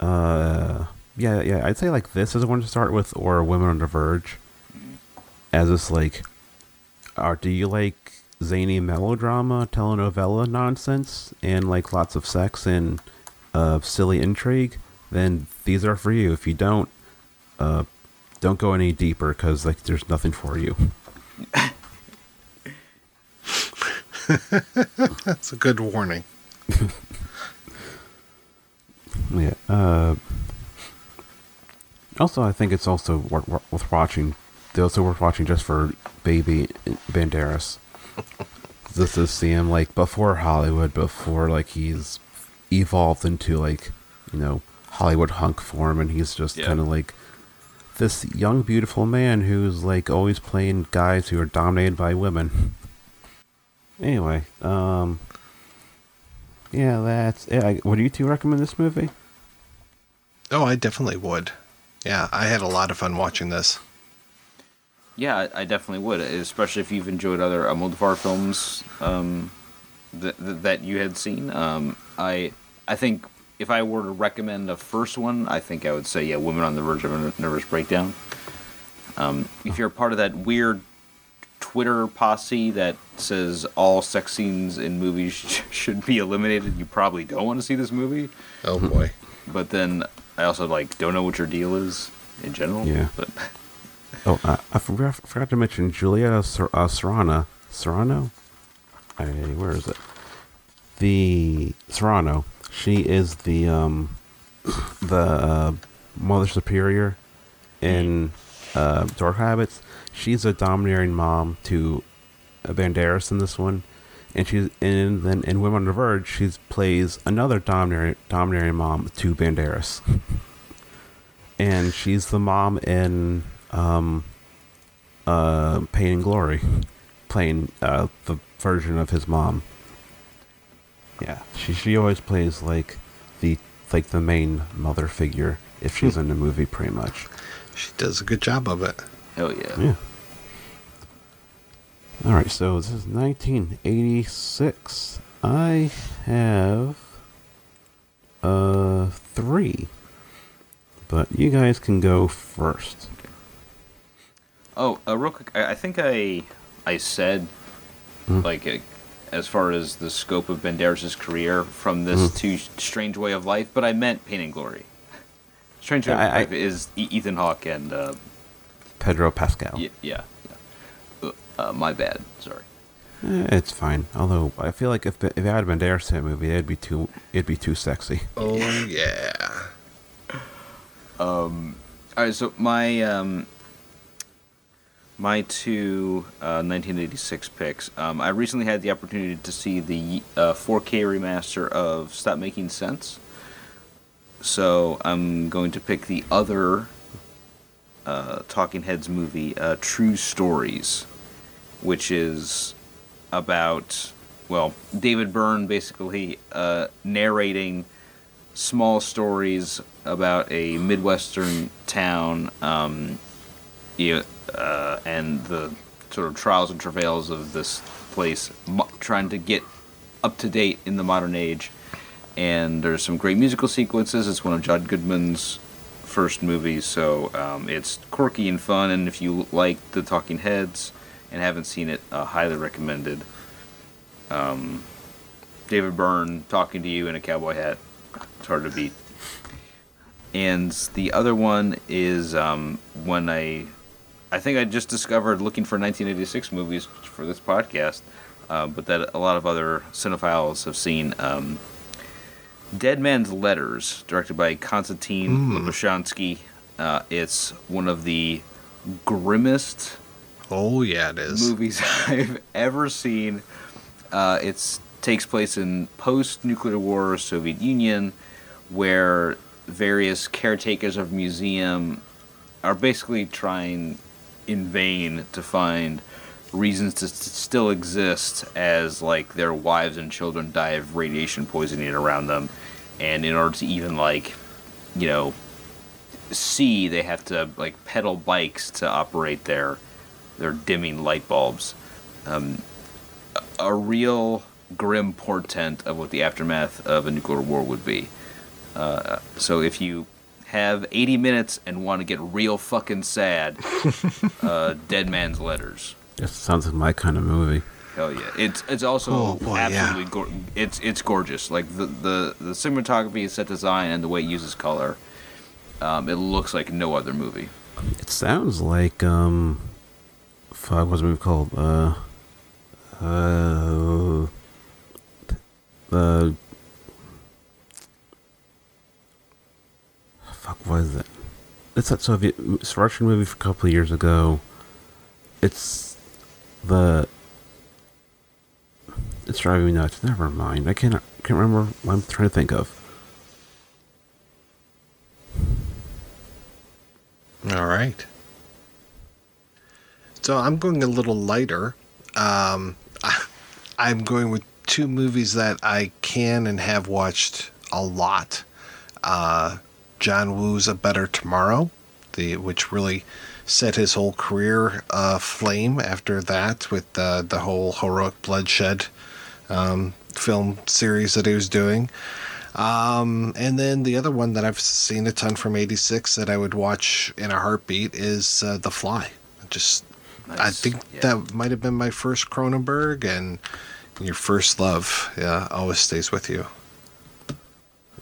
S1: Uh, yeah, yeah, I'd say like this is one to start with, or Women on the Verge, as this like, or do you like zany melodrama, telenovela nonsense, and like lots of sex and uh, silly intrigue? Then these are for you. If you don't, uh, don't go any deeper because like there's nothing for you. [laughs]
S3: That's a good warning. [laughs]
S1: Yeah. Uh, also, I think it's also worth, worth watching. They also worth watching just for Baby Banderas. this is see him like before Hollywood, before like he's evolved into like you know Hollywood hunk form, and he's just
S2: Yeah.
S1: kind of like this young, beautiful man who's like always playing guys who are dominated by women. Anyway, um, yeah, that's it. I, would you two recommend this movie?
S3: Oh, I definitely would. Yeah, I had a lot of fun watching this.
S2: Yeah, I, definitely would, especially if you've enjoyed other Almodovar films um, that that you had seen. Um, I I think if I were to recommend a first one, I think I would say yeah, Women on the Verge of a Nervous Breakdown. Um, if you're a part of that weird Twitter posse that says all sex scenes in movies sh- [laughs] should be eliminated, you probably don't want to see this movie.
S3: Oh boy.
S2: But then I also like don't know what your deal is in general.
S1: Yeah.
S2: But
S1: Oh, I, I forgot, forgot to mention Julieta Ser, uh, Serrano. Serrano? I, where is it? The Serrano. She is the um, [coughs] the uh, Mother Superior in uh, Dark Habits. She's a domineering mom to uh, Banderas in this one, and she's and then in Women on the Verge, she plays another domineering domineering mom to Banderas, and she's the mom in um, uh, Pain and Glory, playing uh, the version of his mom. Yeah, she she always plays like the like the main mother figure if she's [laughs] in the movie, pretty much.
S3: She does a good job of it.
S2: hell yeah.
S1: Yeah. All right, so this is 1986. I have uh three, but you guys can go first.
S2: Oh, uh, real quick, I, I think I I said
S1: Hmm.
S2: like uh, as far as the scope of Banderas' career from this
S1: Hmm.
S2: to Strange Way of Life, but I meant Pain and Glory. Strange Way of
S1: I- I-
S2: Life is e- Ethan Hawke and uh,
S1: Pedro Pascal.
S2: y- yeah. Uh, uh, my bad. Sorry.
S1: Eh, it's fine. Although I feel like if if it had been Banderas in that movie, it'd be too it'd be too sexy.
S3: Oh yeah. um.
S2: All right, so my um, my two uh, 1986 picks. Um, I recently had the opportunity to see the uh, 4K remaster of Stop Making Sense. So I'm going to pick the other uh, Talking Heads movie, uh, True Stories, which is about well David Byrne basically uh, narrating small stories about a midwestern town, um, you uh, and the sort of trials and travails of this place, mo- trying to get up to date in the modern age. And there's some great musical sequences. It's one of John Goodman's first movie, so um, it's quirky and fun. And if you like the Talking Heads and haven't seen it, uh, highly recommended. Um, David Byrne talking to you in a cowboy hat. It's hard to beat. And the other one is um, when I, I think I just discovered looking for 1986 movies for this podcast, uh, but that a lot of other cinephiles have seen. Um, Dead Man's Letters, directed by Konstantin Lopushansky. Uh, it's one of the grimmest
S3: Oh yeah, it is.
S2: movies [laughs] I've ever seen. Uh, it takes place in post-nuclear war Soviet Union, where various caretakers of museum are basically trying in vain to find reasons to still exist as like their wives and children die of radiation poisoning around them, and in order to even like, you know, see, they have to like pedal bikes to operate their their dimming light bulbs. Um, a- a real grim portent of what the aftermath of a nuclear war would be. Uh, so if you have 80 minutes and want to get real fucking sad, [laughs] uh, Dead Man's Letters.
S1: This sounds like my kind of movie.
S2: Hell yeah! It's it's also
S3: Oh, boy, yeah.
S2: absolutely it's it's gorgeous. Like the, the the cinematography, set design, and the way it uses color. Um, it looks like no other movie.
S1: It sounds like um, fuck, what's the movie called? Uh, uh, the fuck, what is it? It's that Soviet, it's a Russian movie from a couple of years ago. It's the. It's driving me nuts. Never mind. I can't can't remember what I'm trying to think of.
S3: All right. So I'm going a little lighter. Um, I, I'm going with two movies that I can and have watched a lot. Uh, John Woo's A Better Tomorrow, the which really set his whole career uh, flame after that with the the whole heroic bloodshed um, film series that he was doing. Um, and then the other one that I've seen a ton from '86 that I would watch in a heartbeat is uh, The Fly. Just, I think
S2: Yeah.
S3: that might have been my first Cronenberg, and your first love, yeah, always stays with you.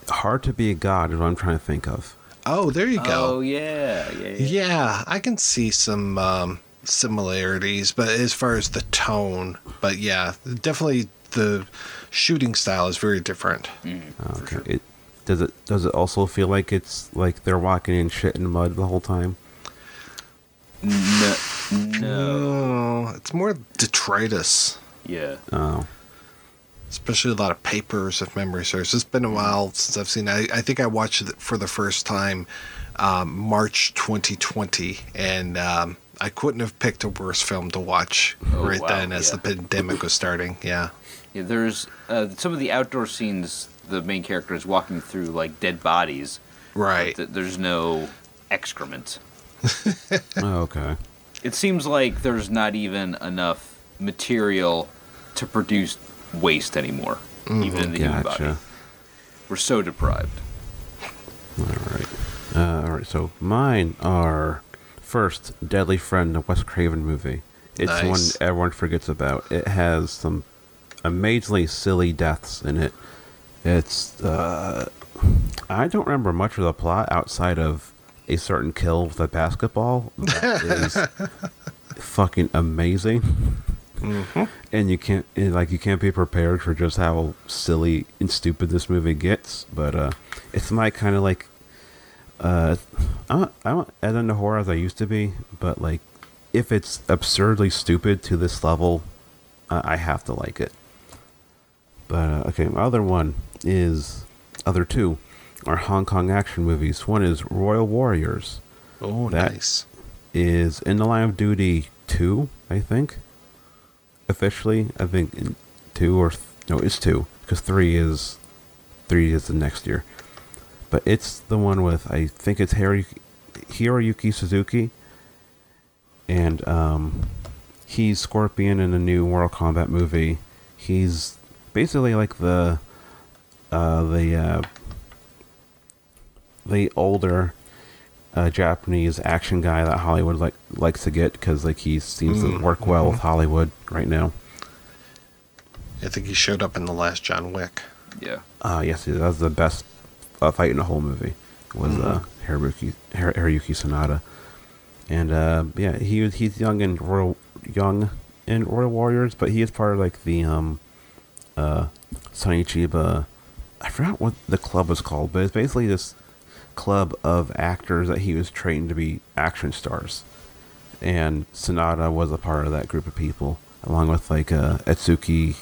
S1: Hard to be a god is what I'm trying to think of.
S3: Oh, there you go.
S2: Oh yeah, yeah, yeah.
S3: Yeah, I can see some um, similarities, but as far as the tone, but yeah, definitely the shooting style is very different.
S2: Mm, for
S1: Okay.
S2: sure.
S1: It does it does it also feel like it's like they're walking in shit and mud the whole time?
S2: No, no.
S3: Oh, it's more detritus,
S2: Yeah.
S1: Oh,
S3: especially a lot of papers, if memory serves. It's been a while since I've seen. it. I I think I watched it for the first time um, March 2020, and um, I couldn't have picked a worse film to watch
S2: Oh,
S3: right
S2: wow,
S3: then as
S2: yeah.
S3: the pandemic was starting. Yeah.
S2: Yeah, there's uh, some of the outdoor scenes. The main character is walking through like dead bodies.
S3: Right.
S2: Th- there's no excrement. [laughs]
S1: oh okay.
S2: It seems like there's not even enough material to produce waste anymore, even in the human body. We're so deprived.
S1: All right. Uh, all right. So mine are first Deadly Friend, the Wes Craven movie. It's the one everyone forgets about. It has some amazingly silly deaths in it. It's uh, I don't remember much of the plot outside of a certain kill with a basketball that is [laughs] fucking amazing. And you can't and, like you can't be prepared for just how silly and stupid this movie gets. But uh, it's my kind of like uh, I'm not, I'm not as into horror as I used to be. But like, if it's absurdly stupid to this level, uh, I have to like it. But uh, okay, my other one is other two are Hong Kong action movies. One is Royal Warriors.
S3: Oh,
S1: That-
S3: nice.
S1: Is in the Line of Duty two, I think. Officially, I think in two or th- no, it's two because three is three is the next year. But it's the one with I think it's Harry Hiroyuki Suzuki, and um, he's Scorpion in a new Mortal Kombat movie. He's basically like the uh, the uh, the older uh, Japanese action guy that Hollywood like likes to get because like he seems to
S3: Mm,
S1: work well with Hollywood right now.
S3: I think he showed up in the last John Wick.
S2: Yeah.
S1: Uh, yes, that was the best uh, fight in the whole movie. Was uh, Hiroyuki Hir- Hiroyuki Sanada, and uh, yeah, he was he's young and Royal young in Royal Warriors, but he is part of like the um, uh, Sonny Chiba. I forgot what the club was called, but it's basically this club of actors that he was trained to be action stars, and Sanada was a part of that group of people, along with like uh, Etsuko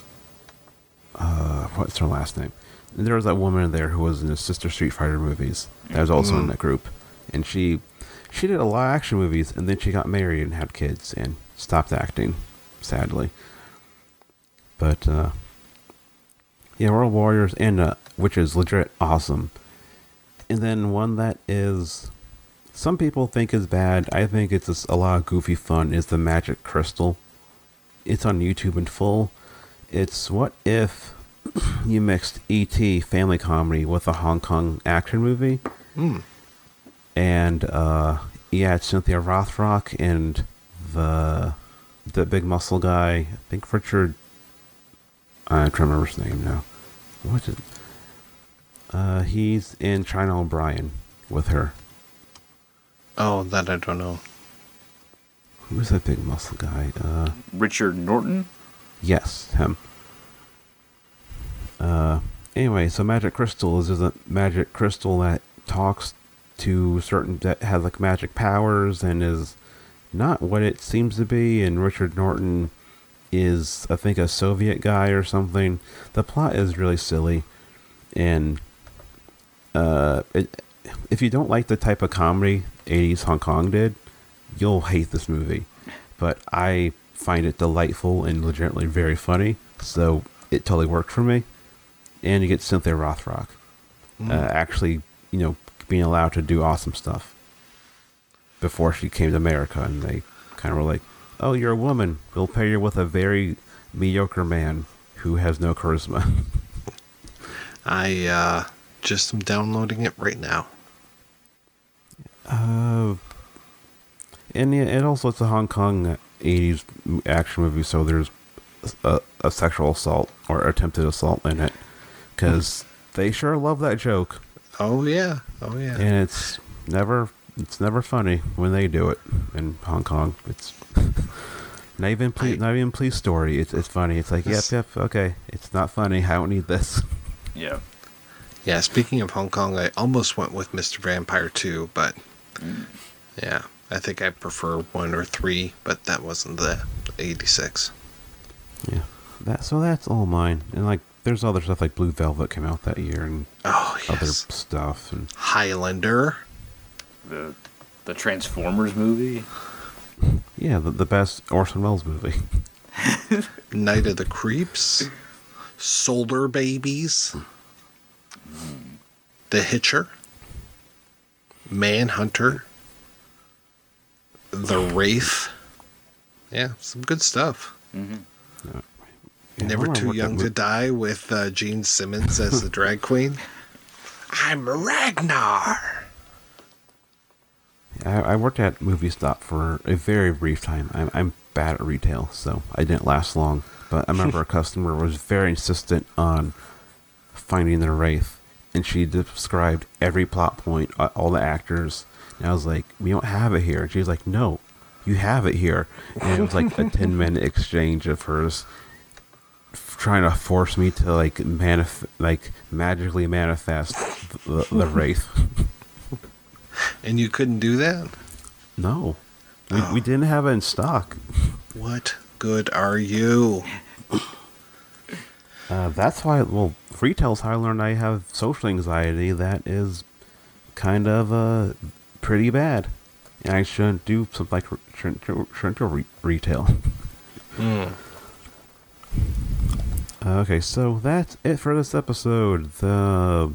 S1: uh, what's her last name? And there was that woman there who was in the Sister Street Fighter movies. That was also in that group, and she she did a lot of action movies, and then she got married and had kids and stopped acting. sadly. But uh, yeah, Royal Warriors, and uh, which is legit awesome. And then one that is some people think is bad. I think it's just a lot of goofy fun. Is the Magic Crystal? It's on YouTube in full. It's what if [clears throat] you mixed E.T. family comedy with a Hong Kong action movie?
S3: Hmm.
S1: And uh, yeah, it's Cynthia Rothrock and the the big muscle guy. I think Richard. I'm trying to remember his name now. What's it? Uh, he's in China O'Brien with her.
S3: Oh, that I don't know.
S1: Who's that big muscle guy? Uh,
S2: Richard Norton.
S1: yes, him. Uh, anyway, so magic crystal is, is a magic crystal that talks to certain that has like magic powers and is not what it seems to be. And Richard Norton is, I think, a Soviet guy or something. The plot is really silly, and uh, it, if you don't like the type of comedy '80s Hong Kong did, you'll hate this movie. But I find it delightful and legitimately very funny, so it totally worked for me. And you get Cynthia Rothrock, uh, actually, you know, being allowed to do awesome stuff. Before she came to America, and they kind of were like, "Oh, you're a woman. We'll pair you with a very mediocre man who has no charisma." [laughs]
S3: I uh, just I'm downloading it right now.
S1: Uh, and yeah, it also it's a Hong Kong '80s action movie, so there's a, a sexual assault or attempted assault in it, because they sure love that joke,
S3: Oh yeah. Oh yeah.
S1: and it's never it's never funny when they do it in Hong Kong. It's [laughs] not even police,
S3: I-
S1: not even police story. It's it's funny. It's like
S3: This-
S1: yep yep okay. It's not funny. I don't need this.
S2: Yeah.
S3: Yeah, speaking of Hong Kong, I almost went with Mr. Vampire 2, but yeah, I think I prefer 1 or 3, but that wasn't the 86.
S1: Yeah, that so that's all mine. And like there's other stuff like Blue Velvet came out that year and
S3: Oh,
S1: other stuff and.
S3: Highlander.
S2: The the Transformers movie.
S1: Yeah, the, the best Orson Welles movie. [laughs]
S3: Night of the Creeps. Solarbabies. The Hitcher. Manhunter. The Wraith. Yeah, some good stuff.
S2: Mm-hmm.
S1: Yeah,
S3: Never
S1: I don't know
S3: Too Young to Die with uh, Gene Simmons as the drag [laughs] queen. I'm Ragnar.
S1: I, I worked at Movie Stop for a very brief time. I'm, I'm bad at retail, so I didn't last long. But I remember a [laughs] customer was very insistent on finding the Wraith, and she described every plot point, uh, all the actors. And I was like, "We don't have it here." And she was like, "No, you have it here." And it was like a [laughs] ten minute exchange of hers trying to force me to like manif- like magically manifest the, the Wraith. [laughs]
S3: And you couldn't do that?
S1: No, we,
S3: Oh.
S1: we didn't have it in stock.
S3: What good are you? [laughs]
S1: Uh, that's why, well, retail's how I learned I have social anxiety that is kind of uh, pretty bad. And I shouldn't do something like, shouldn't, shouldn't do re- retail. [laughs]
S3: Hmm.
S1: Uh, okay, so that's it for this episode. The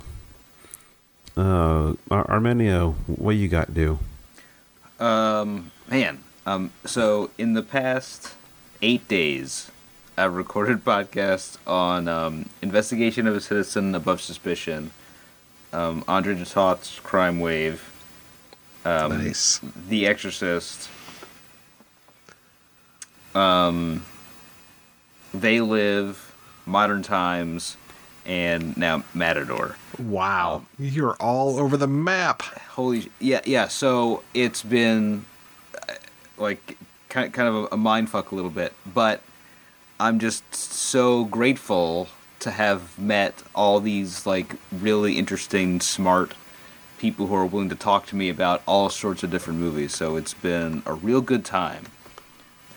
S1: uh, Ar- Arminio, what you got to do?
S2: Um, man. Um, so in the past eight days, I've recorded [laughs] podcasts on um, Investigation of a Citizen Above Suspicion, um, Andre De Toth's Crime Wave, um,
S3: Nice.
S2: The Exorcist, um, They Live, Modern Times, and now Matador.
S3: Wow. You're all over the map.
S2: Holy yeah yeah. So it's been uh, like kind kind of a, a mind fuck a little bit, but I'm just so grateful to have met all these like really interesting, smart people who are willing to talk to me about all sorts of different movies. So it's been a real good time,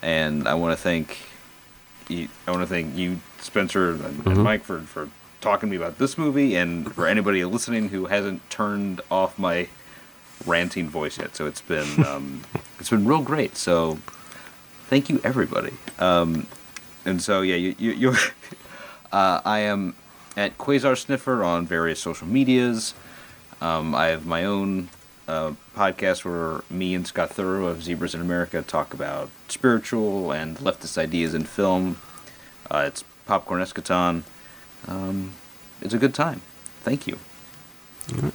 S2: and I want to thank you, I want to thank you, Spencer and, and
S1: Mhm.
S2: Mike, for for talking to me about this movie, and for anybody listening who hasn't turned off my ranting voice yet. So it's been [laughs] um, it's been real great. So thank you everybody. Um, and so yeah, you you you're, [laughs] uh, I am at Quasar Sniffer on various social medias. Um, I have my own uh, podcast where me and Scott Thorough of Zebras in America talk about spiritual and leftist ideas in film. Uh, it's Popcorn Eschaton. Um, it's a good time. Thank you.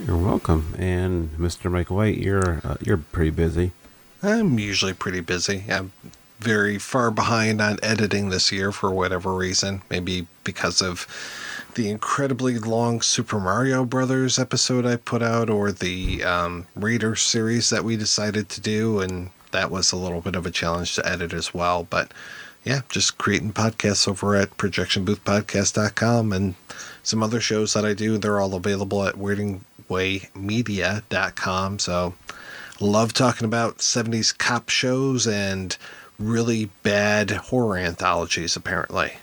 S1: You're welcome. And Mr. Mike White, you're uh, you're pretty busy.
S3: I'm usually pretty busy. I'm very far behind on editing this year for whatever reason. Maybe because of the incredibly long Super Mario Brothers episode I put out, or the um, Raider series that we decided to do, and that was a little bit of a challenge to edit as well. But yeah, just creating podcasts over at projectionboothpodcast.com and some other shows that I do. They're all available at weirdingwaymedia.com. So love talking about 70s cop shows and really bad horror anthologies, apparently.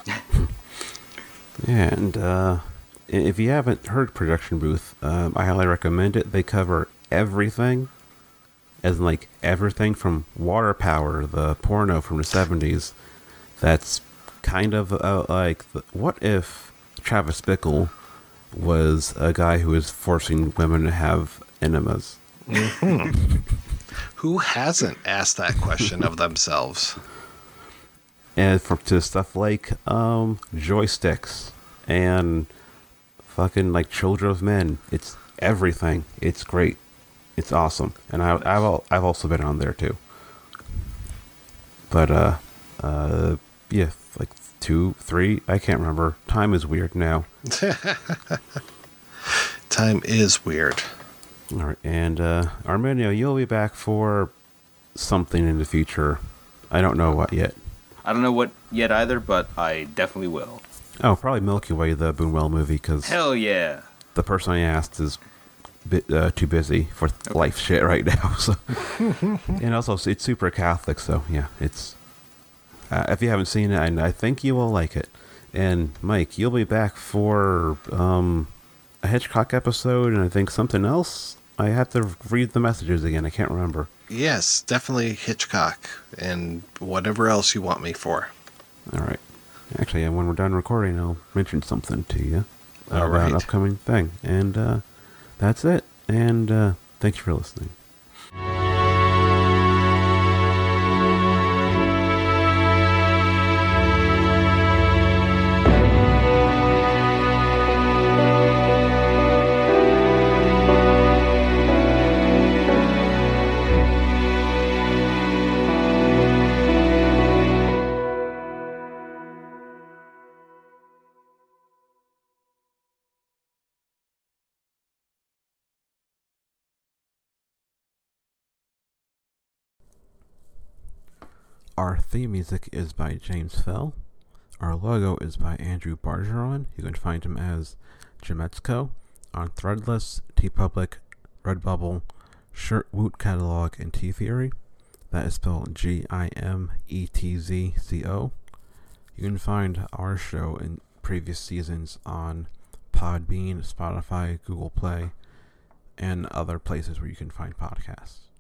S1: Yeah, and uh, if you haven't heard Projection Booth, um, I highly recommend it. They cover everything, as in like everything from Water Power, the porno from the '70s. That's kind of uh, like the, what if Travis Bickle was a guy who was forcing women to have enemas. [laughs]
S3: Who hasn't asked that question of themselves?
S1: and for to stuff like um joysticks and fucking like children of men it's everything. It's great. It's awesome. And I, i've al- i've also been on there too. But uh uh yeah like two three i can't remember. Time is weird now. [laughs]
S3: Time is weird.
S1: All right and uh arminio you'll be back for something in the future i don't know what yet
S2: I don't know what yet either, but I definitely will.
S1: oh probably milky way the Buñuel movie because
S2: Hell yeah.
S1: the person I asked is bit uh, too busy for life shit right now. [laughs] So, and also it's super Catholic. So yeah, it's uh, if you haven't seen it, I, I think you will like it. And Mike, you'll be back for um, a Hitchcock episode, and I think something else. I have to read the messages again. I can't remember.
S3: Yes, definitely Hitchcock and whatever else you want me for.
S1: All right. Actually, when we're done recording, I'll mention something to you
S3: All
S1: about
S3: right.
S1: an upcoming thing. And uh, that's it. And uh, thank you for listening. Our theme music is by James Fell. Our logo is by Andrew Bargeron. You can find him as Gimetzco on Threadless, TeePublic, Redbubble, Shirt Woot Catalog, and T Theory. That is spelled G I M E T Z C O. You can find our show in previous seasons on Podbean, Spotify, Google Play, and other places where you can find podcasts.